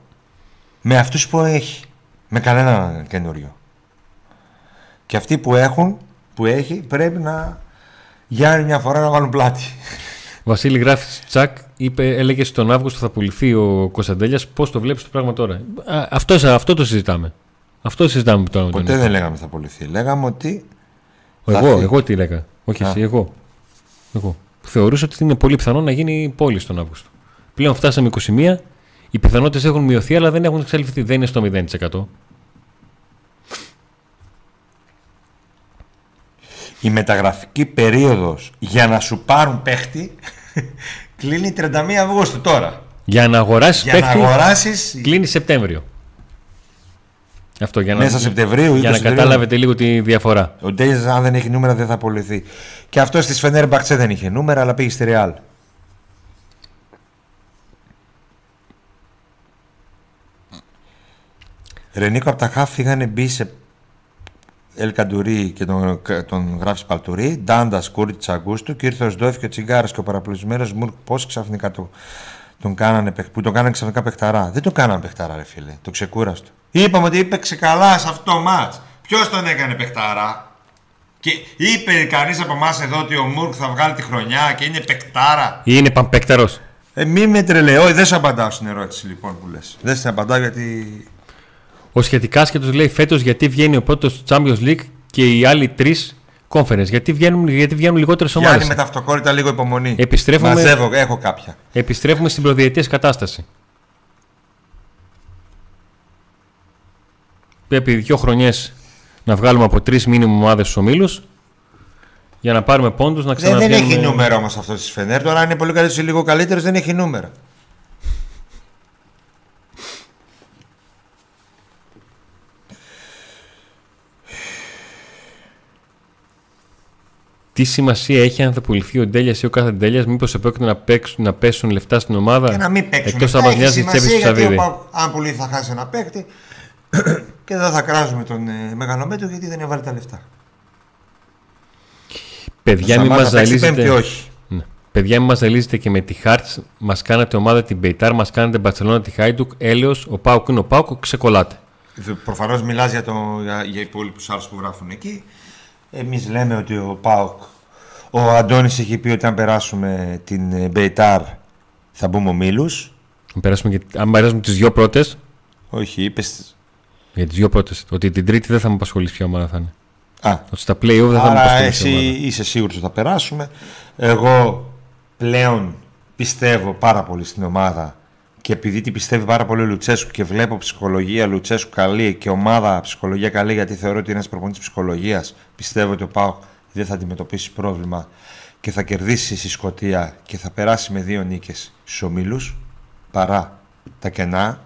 με αυτούς που έχει. Με κανένα καινούριο. Και αυτοί που έχουν, που έχει, πρέπει να για μια φορά να βάλουν πλάτη. Βασίλη γράφει τσακ, είπε, έλεγε στον Αύγουστο θα πουληθεί ο Κωνσταντέλιας. Πώς το βλέπεις το πράγμα τώρα; Α, αυτό, αυτό το συζητάμε. Αυτό συζητάμε τώρα. Ποτέ δεν λέγαμε θα πουληθεί. Λέγαμε ότι. Εγώ, εγώ τι λέγα. Όχι εσύ, εγώ. εγώ. Θεωρούσα ότι είναι πολύ πιθανό να γίνει πόλη τον Αύγουστο. Πλέον φτάσαμε 21. Οι πιθανότητες έχουν μειωθεί, αλλά δεν έχουν εξαλειφθεί. Δεν είναι στο 0%. η μεταγραφική περίοδος για να σου πάρουν παίχτη [laughs] κλείνει 31 Αυγούστου τώρα. Για να αγοράσεις για παίχτη να αγοράσεις... κλείνει Σεπτέμβριο. Αυτό για να, Μέσα Σεπτεμβρίου για να καταλάβετε λίγο τη διαφορά. Ο Ντέιζ, αν δεν έχει νούμερα, δεν θα απολυθεί. Και αυτό στη Φενέρ Μπαξέ δεν είχε νούμερα, αλλά πήγε στη Ρεάλ. Ρενίκο από τα Χάφ φύγανε μπει σε Ελκαντουρί και τον, τον γράφεις Παλτουρί, Ντάντας Κούρτ Αγκούστου και ήρθε ο Σντόφ και ο Τσιγκάρας και ο παραπλησμένο Μουρκ. Πώς ξαφνικά το, τον κάνανε, που τον κάνανε ξαφνικά παιχταρά. Δεν τον κάνανε παιχταρά, ρε φίλε. Το ξεκούραστο. Είπαμε ότι έπαιξε καλά σε αυτό το μάτς. Ποιος τον έκανε παιχταρά; Και είπε κανείς από εμάς εδώ ότι ο Μουρκ θα βγάλει τη χρονιά και είναι παιχτάρα. Είναι παμπέκταρο. Ε, μη με τρελαιώ, δεν σου απαντάω στην ερώτηση λοιπόν που λες. Δεν σε απαντάω γιατί ο σχετικά και του λέει φέτος γιατί βγαίνει ο πρώτος Champions League και οι άλλοι τρεις conference. Γιατί βγαίνουν, γιατί βγαίνουν λιγότερες ομάδες; Γιάννη με τα αυτοκόλλητα λίγο υπομονή. Επιστρέφουμε, Μαζεύω, έχω κάποια. Επιστρέφουμε στην προδιετία κατάσταση. Πρέπει δύο χρονιές να βγάλουμε από τρεις μήνυμα ομάδες στους ομίλους για να πάρουμε πόντους να ξαναβγαίνουμε. Δεν, δεν έχει νούμερο όμως αυτός της Φενέρ. Τώρα, αν είναι πολύ καλύτερος ή λίγο καλύτερος, δεν έχει νούμερο. Τι σημασία έχει αν θα πουληθεί ο Ντέλιας ή ο κάθε Ντέλιας, μήπως επρόκειτο να, παίξουν, να πέσουν λεφτά στην ομάδα; Και να μην παίξουν. Εκτός από μια τη τσέπη του Αν πουληθεί θα χάσει ένα παίκτη [clears throat] και δεν θα κράζουμε τον ε, μεγαλομέτρο γιατί δεν έβαλε τα λεφτά. Παιδιά, μην μας ζαλίζετε. Όχι. Ναι. Παιδιά, μην μας ζαλίζετε και με τη Χάρτς. Μας κάνατε ομάδα την Μπεϊτάρ, μας κάνατε Μπαρσελόνα τη Χάιντουκ. Έλεος, ο Πάουκ είναι ο Πάουκ, ξεκολλάτε. Προφανώς μιλάς για, το, για, για υπόλοιπους άλλου που γράφουν εκεί. Εμείς λέμε ότι ο Πάουκ. Ο Αντώνης έχει πει ότι αν περάσουμε την Μπεϊτάρ θα μπούμε ο Μίλους. Αν περάσουμε, αν περάσουμε τις δύο πρώτες. Όχι, είπες. Για τις δύο πρώτες. Ότι την τρίτη δεν θα με απασχολήσει ποια ομάδα θα είναι. Α. Ότι στα play-off δεν θα με απασχολήσει. Εσύ είσαι σίγουρος ότι θα περάσουμε. Εγώ πλέον πιστεύω πάρα πολύ στην ομάδα και επειδή την πιστεύει πάρα πολύ ο Λουτσέσκου και βλέπω ψυχολογία Λουτσέσκου καλή και ομάδα ψυχολογία καλή, γιατί θεωρώ ότι είναι ένας προπονητής ψυχολογίας, πιστεύω ότι ο Πάο δεν θα αντιμετωπίσει πρόβλημα και θα κερδίσει στη Σκωτία και θα περάσει με δύο νίκες στους ομίλους παρά τα κενά.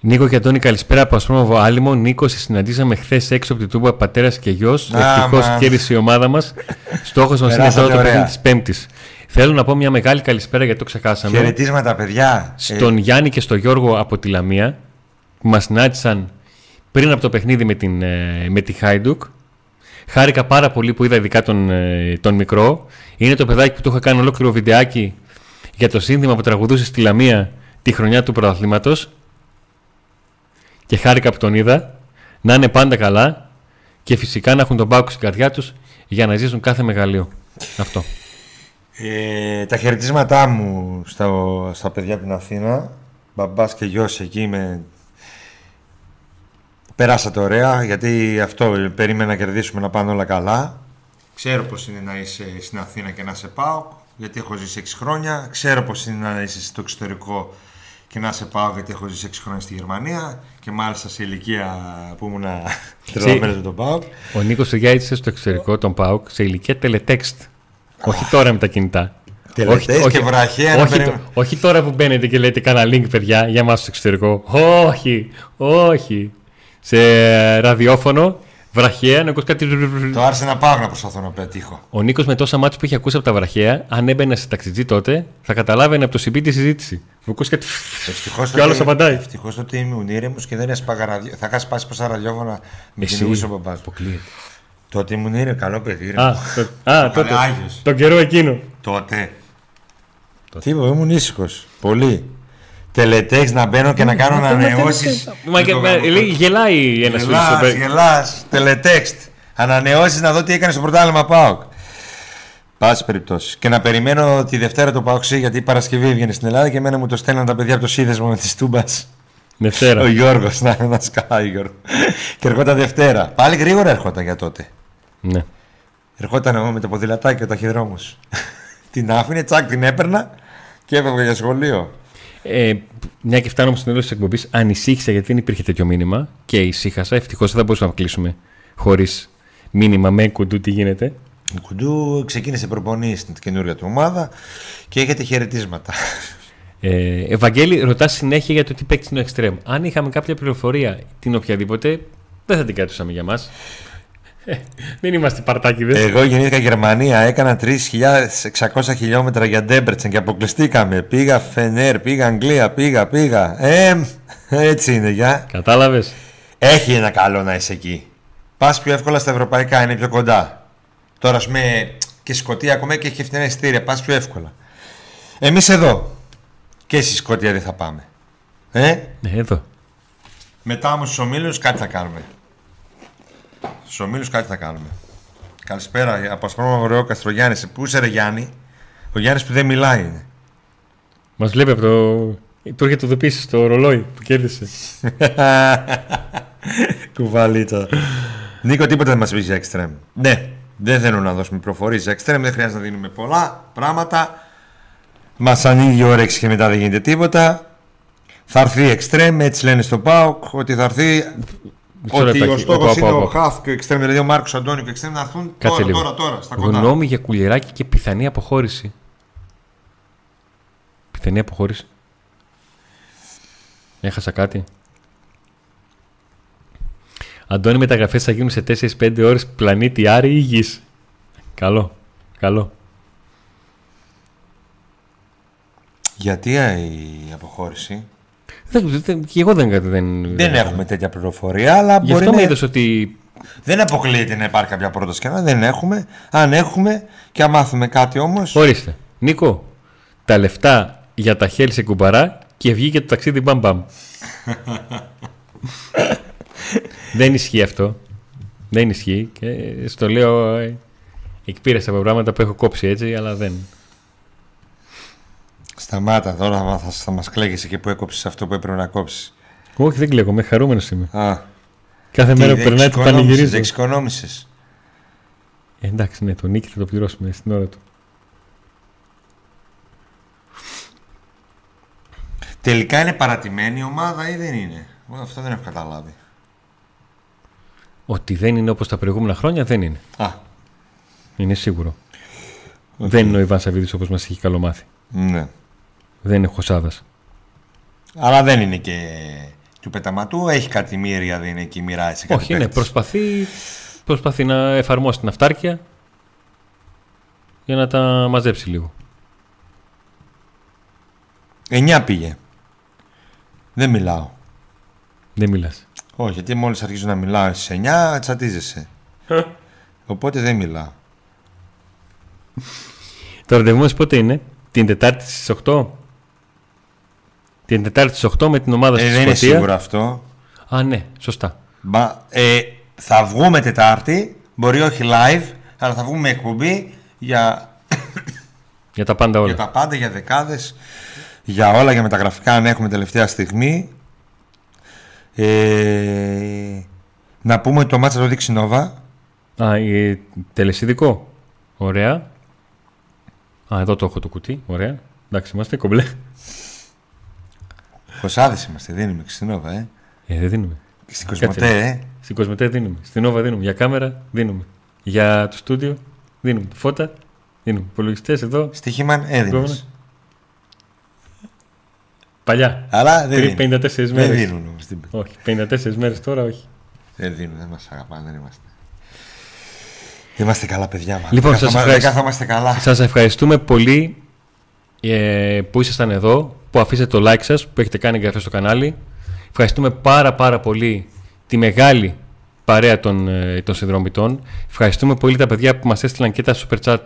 Νίκο και Αντώνη, καλησπέρα από Ασπρόμοβο Άλυμο. Νίκο, συναντήσαμε χθες έξω από την Τούμπα πατέρας και γιος. Ευτυχώς κέρδισε η ομάδα μας. [laughs] Στόχος μας είναι τώρα το παιχνίδι της Πέμπτης. Θέλω να πω μια μεγάλη καλησπέρα γιατί το ξεχάσαμε. Χαιρετίσματα, παιδιά. Στον ε... Γιάννη και στον Γιώργο από τη Λαμία που μας συνάντησαν πριν από το παιχνίδι με, την, ε, με τη Χάιντουκ. Χάρηκα πάρα πολύ που είδα ειδικά τον, ε, τον μικρό. Είναι το παιδάκι που του είχα κάνει ολόκληρο βιντεάκι για το σύνθημα που τραγουδούσε στη Λαμία τη χρονιά του πρωταθλήματος. Και χάρηκα που τον είδα. Να είναι πάντα καλά και φυσικά να έχουν τον πάκο στην καρδιά τους για να ζήσουν κάθε μεγαλείο. Αυτό. Ε, τα χαιρετίσματά μου στα, στα παιδιά από την Αθήνα. Μπαμπάς και γιος εκεί με... Περάσατε ωραία, γιατί αυτό περίμενα να κερδίσουμε να πάνε όλα καλά. Ξέρω πώς είναι να είσαι στην Αθήνα και να σε πάω, γιατί έχω ζήσει 6 χρόνια. Ξέρω πώς είναι να είσαι στο εξωτερικό και να σε πάω, γιατί έχω ζήσει 6 χρόνια στη Γερμανία και μάλιστα σε ηλικία που ήμουν [laughs] τρελαμένος με τον ΠΑΟΚ. Ο Νίκος Σεγιάητης στο εξωτερικό, τον ΠΑΟΚ, σε ηλικία τελετέξτ. Όχι τώρα με τα κινητά. Όχι, όχι, και βραχαία όχι, όχι τώρα που μπαίνετε και λέτε κάνα link παιδιά για μας στο εξωτερικό. Όχι, όχι. Σε ραδιόφωνο Βραχαία, να ακούσει κάτι. Το άρεσε να πάω να προσπαθώ να πετύχω. Ο Νίκος με τόσα μάτια που έχει ακούσει από τα βραχαία, αν έμπαινε σε ταξιτζή τότε, θα καταλάβαινε από το CB τη συζήτηση. Θα ακούσει κάτι. Ευτυχώς Και άλλος τότε- απαντάει. Ευτυχώς τότε ήμουν ήρεμο και δεν έσπαγα ραδιο... Θα είχα σπάσει πόσα ραδιόφωνα με Εσύ. κυνηγούσε ο μπαμπάς μου. Αποκλείεται. Τότε ήμουν ήρεμο, καλό παιδί. ήρεμο. Α, το- α, τότε. Άγιος. Τον καιρό εκείνο. Τότε. Τίποτα, ήμουν ήσυχος. Πολύ. Τελετέξ να μπαίνω και να κάνω ανανεώσεις. Μα και- με- λέει, γελάει ένας φίλος. Γελάς, γελάς, τελετέξτ. Ανανεώσεις να δω τι έκανε στο πρωτάθλημα ΠΑΟΚ. Πάση περιπτώσει. Και να περιμένω τη Δευτέρα το ΠΑΟΚ γιατί η Παρασκευή έβγαινε στην Ελλάδα και εμένα μου το στέλναν τα παιδιά από το σύνδεσμο με τη Τούμπας. Δευτέρα. Ο Γιώργος, να να σκάει Γιώργο. και ερχόταν Δευτέρα. Πάλι γρήγορα ερχόταν για τότε. Ναι. Ερχόταν εγώ με το ποδηλατάκι και ο ταχυδρόμο. [laughs] την άφηνε, τσακ, την έπαιρνα και έφευγα για σχολείο. Ε, μια και φτάνουμε στο τέλος της εκπομπής, ανησύχησα γιατί δεν υπήρχε τέτοιο μήνυμα και ησύχασα. Ευτυχώς δεν θα μπορούσαμε να κλείσουμε χωρίς μήνυμα με κουντού τι γίνεται. Ο Κουντού ξεκίνησε προπονή στην καινούργια του ομάδα και έχετε χαιρετίσματα. Ε, Ευαγγέλη, ρωτάς συνέχεια για το τι παίξει είναι ο Extreme. Αν είχαμε κάποια πληροφορία την οποιαδήποτε, δεν θα την κρατούσαμε για μας. [laughs] δεν είμαστε παρτάκιδες. Εγώ γεννήθηκα Γερμανία, έκανα 3.600 χιλιόμετρα για Ντέμπερτσεν και αποκλειστήκαμε. Πήγα Φενέρ, πήγα Αγγλία, πήγα, πήγα. Ε, έτσι είναι, για. Κατάλαβες. Έχει ένα καλό να είσαι εκεί. Πας πιο εύκολα στα ευρωπαϊκά, είναι πιο κοντά. Τώρα, ας πούμε, και Σκοτία ακόμα και έχει φθηνά εισιτήρια, πας πιο εύκολα. Εμείς εδώ. Και στη Σκοτία δεν θα πάμε. Ε, Ναι, εδώ. μετά όμως στου ομίλους κάτι θα κάνουμε. Στου ομίλου κάτι θα κάνουμε. Καλησπέρα από Ασπρόμα Ωραίο Καστρογιάννης. Πού είσαι, ρε Γιάννη; Ο Γιάννης που δεν μιλάει είναι. Μας βλέπει από το. Του έρχεται το επίση στο ρολόι που κέρδισε. [laughs] Κουβαλίτσα. Νίκο, τίποτα δεν μας πει για Extreme. Ναι, δεν θέλω να δώσουμε προφορίες για Extreme. Δεν χρειάζεται να δίνουμε πολλά πράγματα. Μας ανοίγει η όρεξη και μετά δεν γίνεται τίποτα. Θα έρθει Extreme, έτσι λένε στο ΠΑΟΚ, ότι θα έρθει. Μισό Ότι λεπτάκι. ο στόχος Οπα, οπα, είναι ο οπα. Χαφ και ο Extreme, δηλαδή ο Μάρκος Αντώνιο και ο Extreme να έρθουν Κάτσε τώρα, λίγο. τώρα, τώρα, στα κοντά. Γνώμη για κουλεράκι και πιθανή αποχώρηση. Πιθανή αποχώρηση. Έχασα κάτι. Αντώνη, μεταγραφές θα γίνουν σε 4-5 ώρες πλανήτη Άρη ή Γης. Καλό. Καλό. Γιατί ε, η αποχώρηση; Δεν, δεν, και εγώ δεν, δεν, Δεν έχουμε τέτοια πληροφορία, αλλά Γι' μπορεί αυτό με να... είδες ότι δεν αποκλείεται να υπάρχει κάποια πρόταση. και να Δεν έχουμε. Αν έχουμε και αν μάθουμε κάτι όμω. Ορίστε. Νίκο, τα λεφτά για τα χέρια σε κουμπαρά και βγήκε το ταξίδι μπαμ μπαμ. [laughs] Δεν ισχύει αυτό. Δεν ισχύει. Και στο λέω ε, εκπήρεσα από πράγματα που έχω κόψει έτσι, αλλά δεν. Σταμάτα τώρα, θα, θα μας κλαίγεσαι και που έκοψες αυτό που έπρεπε να κόψεις. Όχι, δεν κλαίγομαι. Χαρούμενος είμαι. Α, Κάθε μέρα που περνάει το πανηγυρίζω. Δεν εξοικονόμησες. Ε, εντάξει, ναι, το νίκη θα το πληρώσουμε στην ώρα του. Τελικά είναι παρατημένη η ομάδα ή δεν είναι; Εγώ αυτό δεν έχω καταλάβει. Ότι δεν είναι όπως τα προηγούμενα χρόνια, δεν είναι. Α, Είναι σίγουρο. Δεν είναι ο Ιβάν Σαββίδης όπως μας έχει καλομάθει. ναι. Δεν είναι Χωσάδας. Αλλά δεν είναι και του πεταματού. Έχει κάτι μύρια, δεν είναι εκεί, μοιράζει κάτι. Όχι, ναι, παίκτης. προσπαθεί, προσπαθεί να εφαρμόσει την αυτάρκεια για να τα μαζέψει λίγο. 9 πήγε. Δεν μιλάω. Δεν μιλάς. Όχι, γιατί μόλις αρχίζω να μιλάω στι 9, τσατίζεσαι. Οπότε δεν μιλάω. Το ραντεβού μας πότε είναι, την Τετάρτη στις 8. Την Τετάρτη στις 8 με την ομάδα Ε, στη δεν είναι Σκωτία. σίγουρο αυτό. Α, ναι, σωστά. Μα, ε, θα βγούμε Τετάρτη, μπορεί όχι live, αλλά θα βγούμε εκπομπή για, [coughs] Για τα πάντα όλα. για τα πάντα, για δεκάδες, για όλα, για μεταγραφικά αν έχουμε τελευταία στιγμή. Ε, να πούμε ότι το μάτσα το δείξει Νόβα. Α, ε, τελεσίδικο. Ωραία. Α, εδώ το έχω το κουτί. Ωραία. Εντάξει, είμαστε κομπλέ. Κοσάδες είμαστε, δεν είμαι και στην Νόβα, ε. Ε, δεν δίνουμε. Και στην Κοσμοτέ, ε. Στην Κοσμετέ δίνουμε. Στην Όβα δίνουμε. Για κάμερα δίνουμε. Για το στούντιο δίνουμε. Φώτα δίνουμε. Υπολογιστές εδώ. Στοίχημαν έδινες. Επόμενα. Παλιά. Αλλά δεν Πριν δίνουν. 54 Δεν μέρες. δίνουν όμως. την- Όχι, 54 μέρες τώρα όχι. Δεν δίνουν, δεν μας αγαπάνε, δεν είμαστε. Είμαστε καλά παιδιά μας. Λοιπόν, δεν σας καθόμα- ευχαριστώ. δεν καθόμαστε καλά. Σας ευχαριστούμε πολύ ε, που ήσασταν εδώ, που αφήσατε το like σας, που έχετε κάνει εγγραφή στο κανάλι. Ευχαριστούμε πάρα πάρα πολύ τη μεγάλη παρέα των, ε, των συνδρομητών. Ευχαριστούμε πολύ τα παιδιά που μας έστειλαν και τα super chat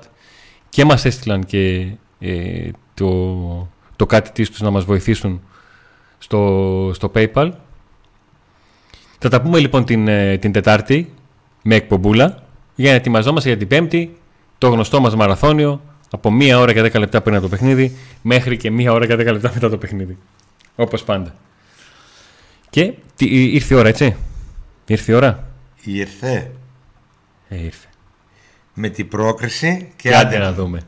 και μας έστειλαν και ε, το, το κάτι της τους να μας βοηθήσουν στο, στο PayPal. Θα τα πούμε λοιπόν την, ε, την Τετάρτη με εκπομπούλα για να ετοιμαζόμαστε για την Πέμπτη το γνωστό μας μαραθώνιο από μία ώρα και 10 λεπτά πριν από το παιχνίδι μέχρι και μία ώρα και 10 λεπτά μετά το παιχνίδι. Όπως πάντα. Και τι, ή- ήρθε η ώρα, έτσι; Ήρθε η ώρα; Ήρθε Ε, ήρθε. με την πρόκριση και, Και άντε να δούμε.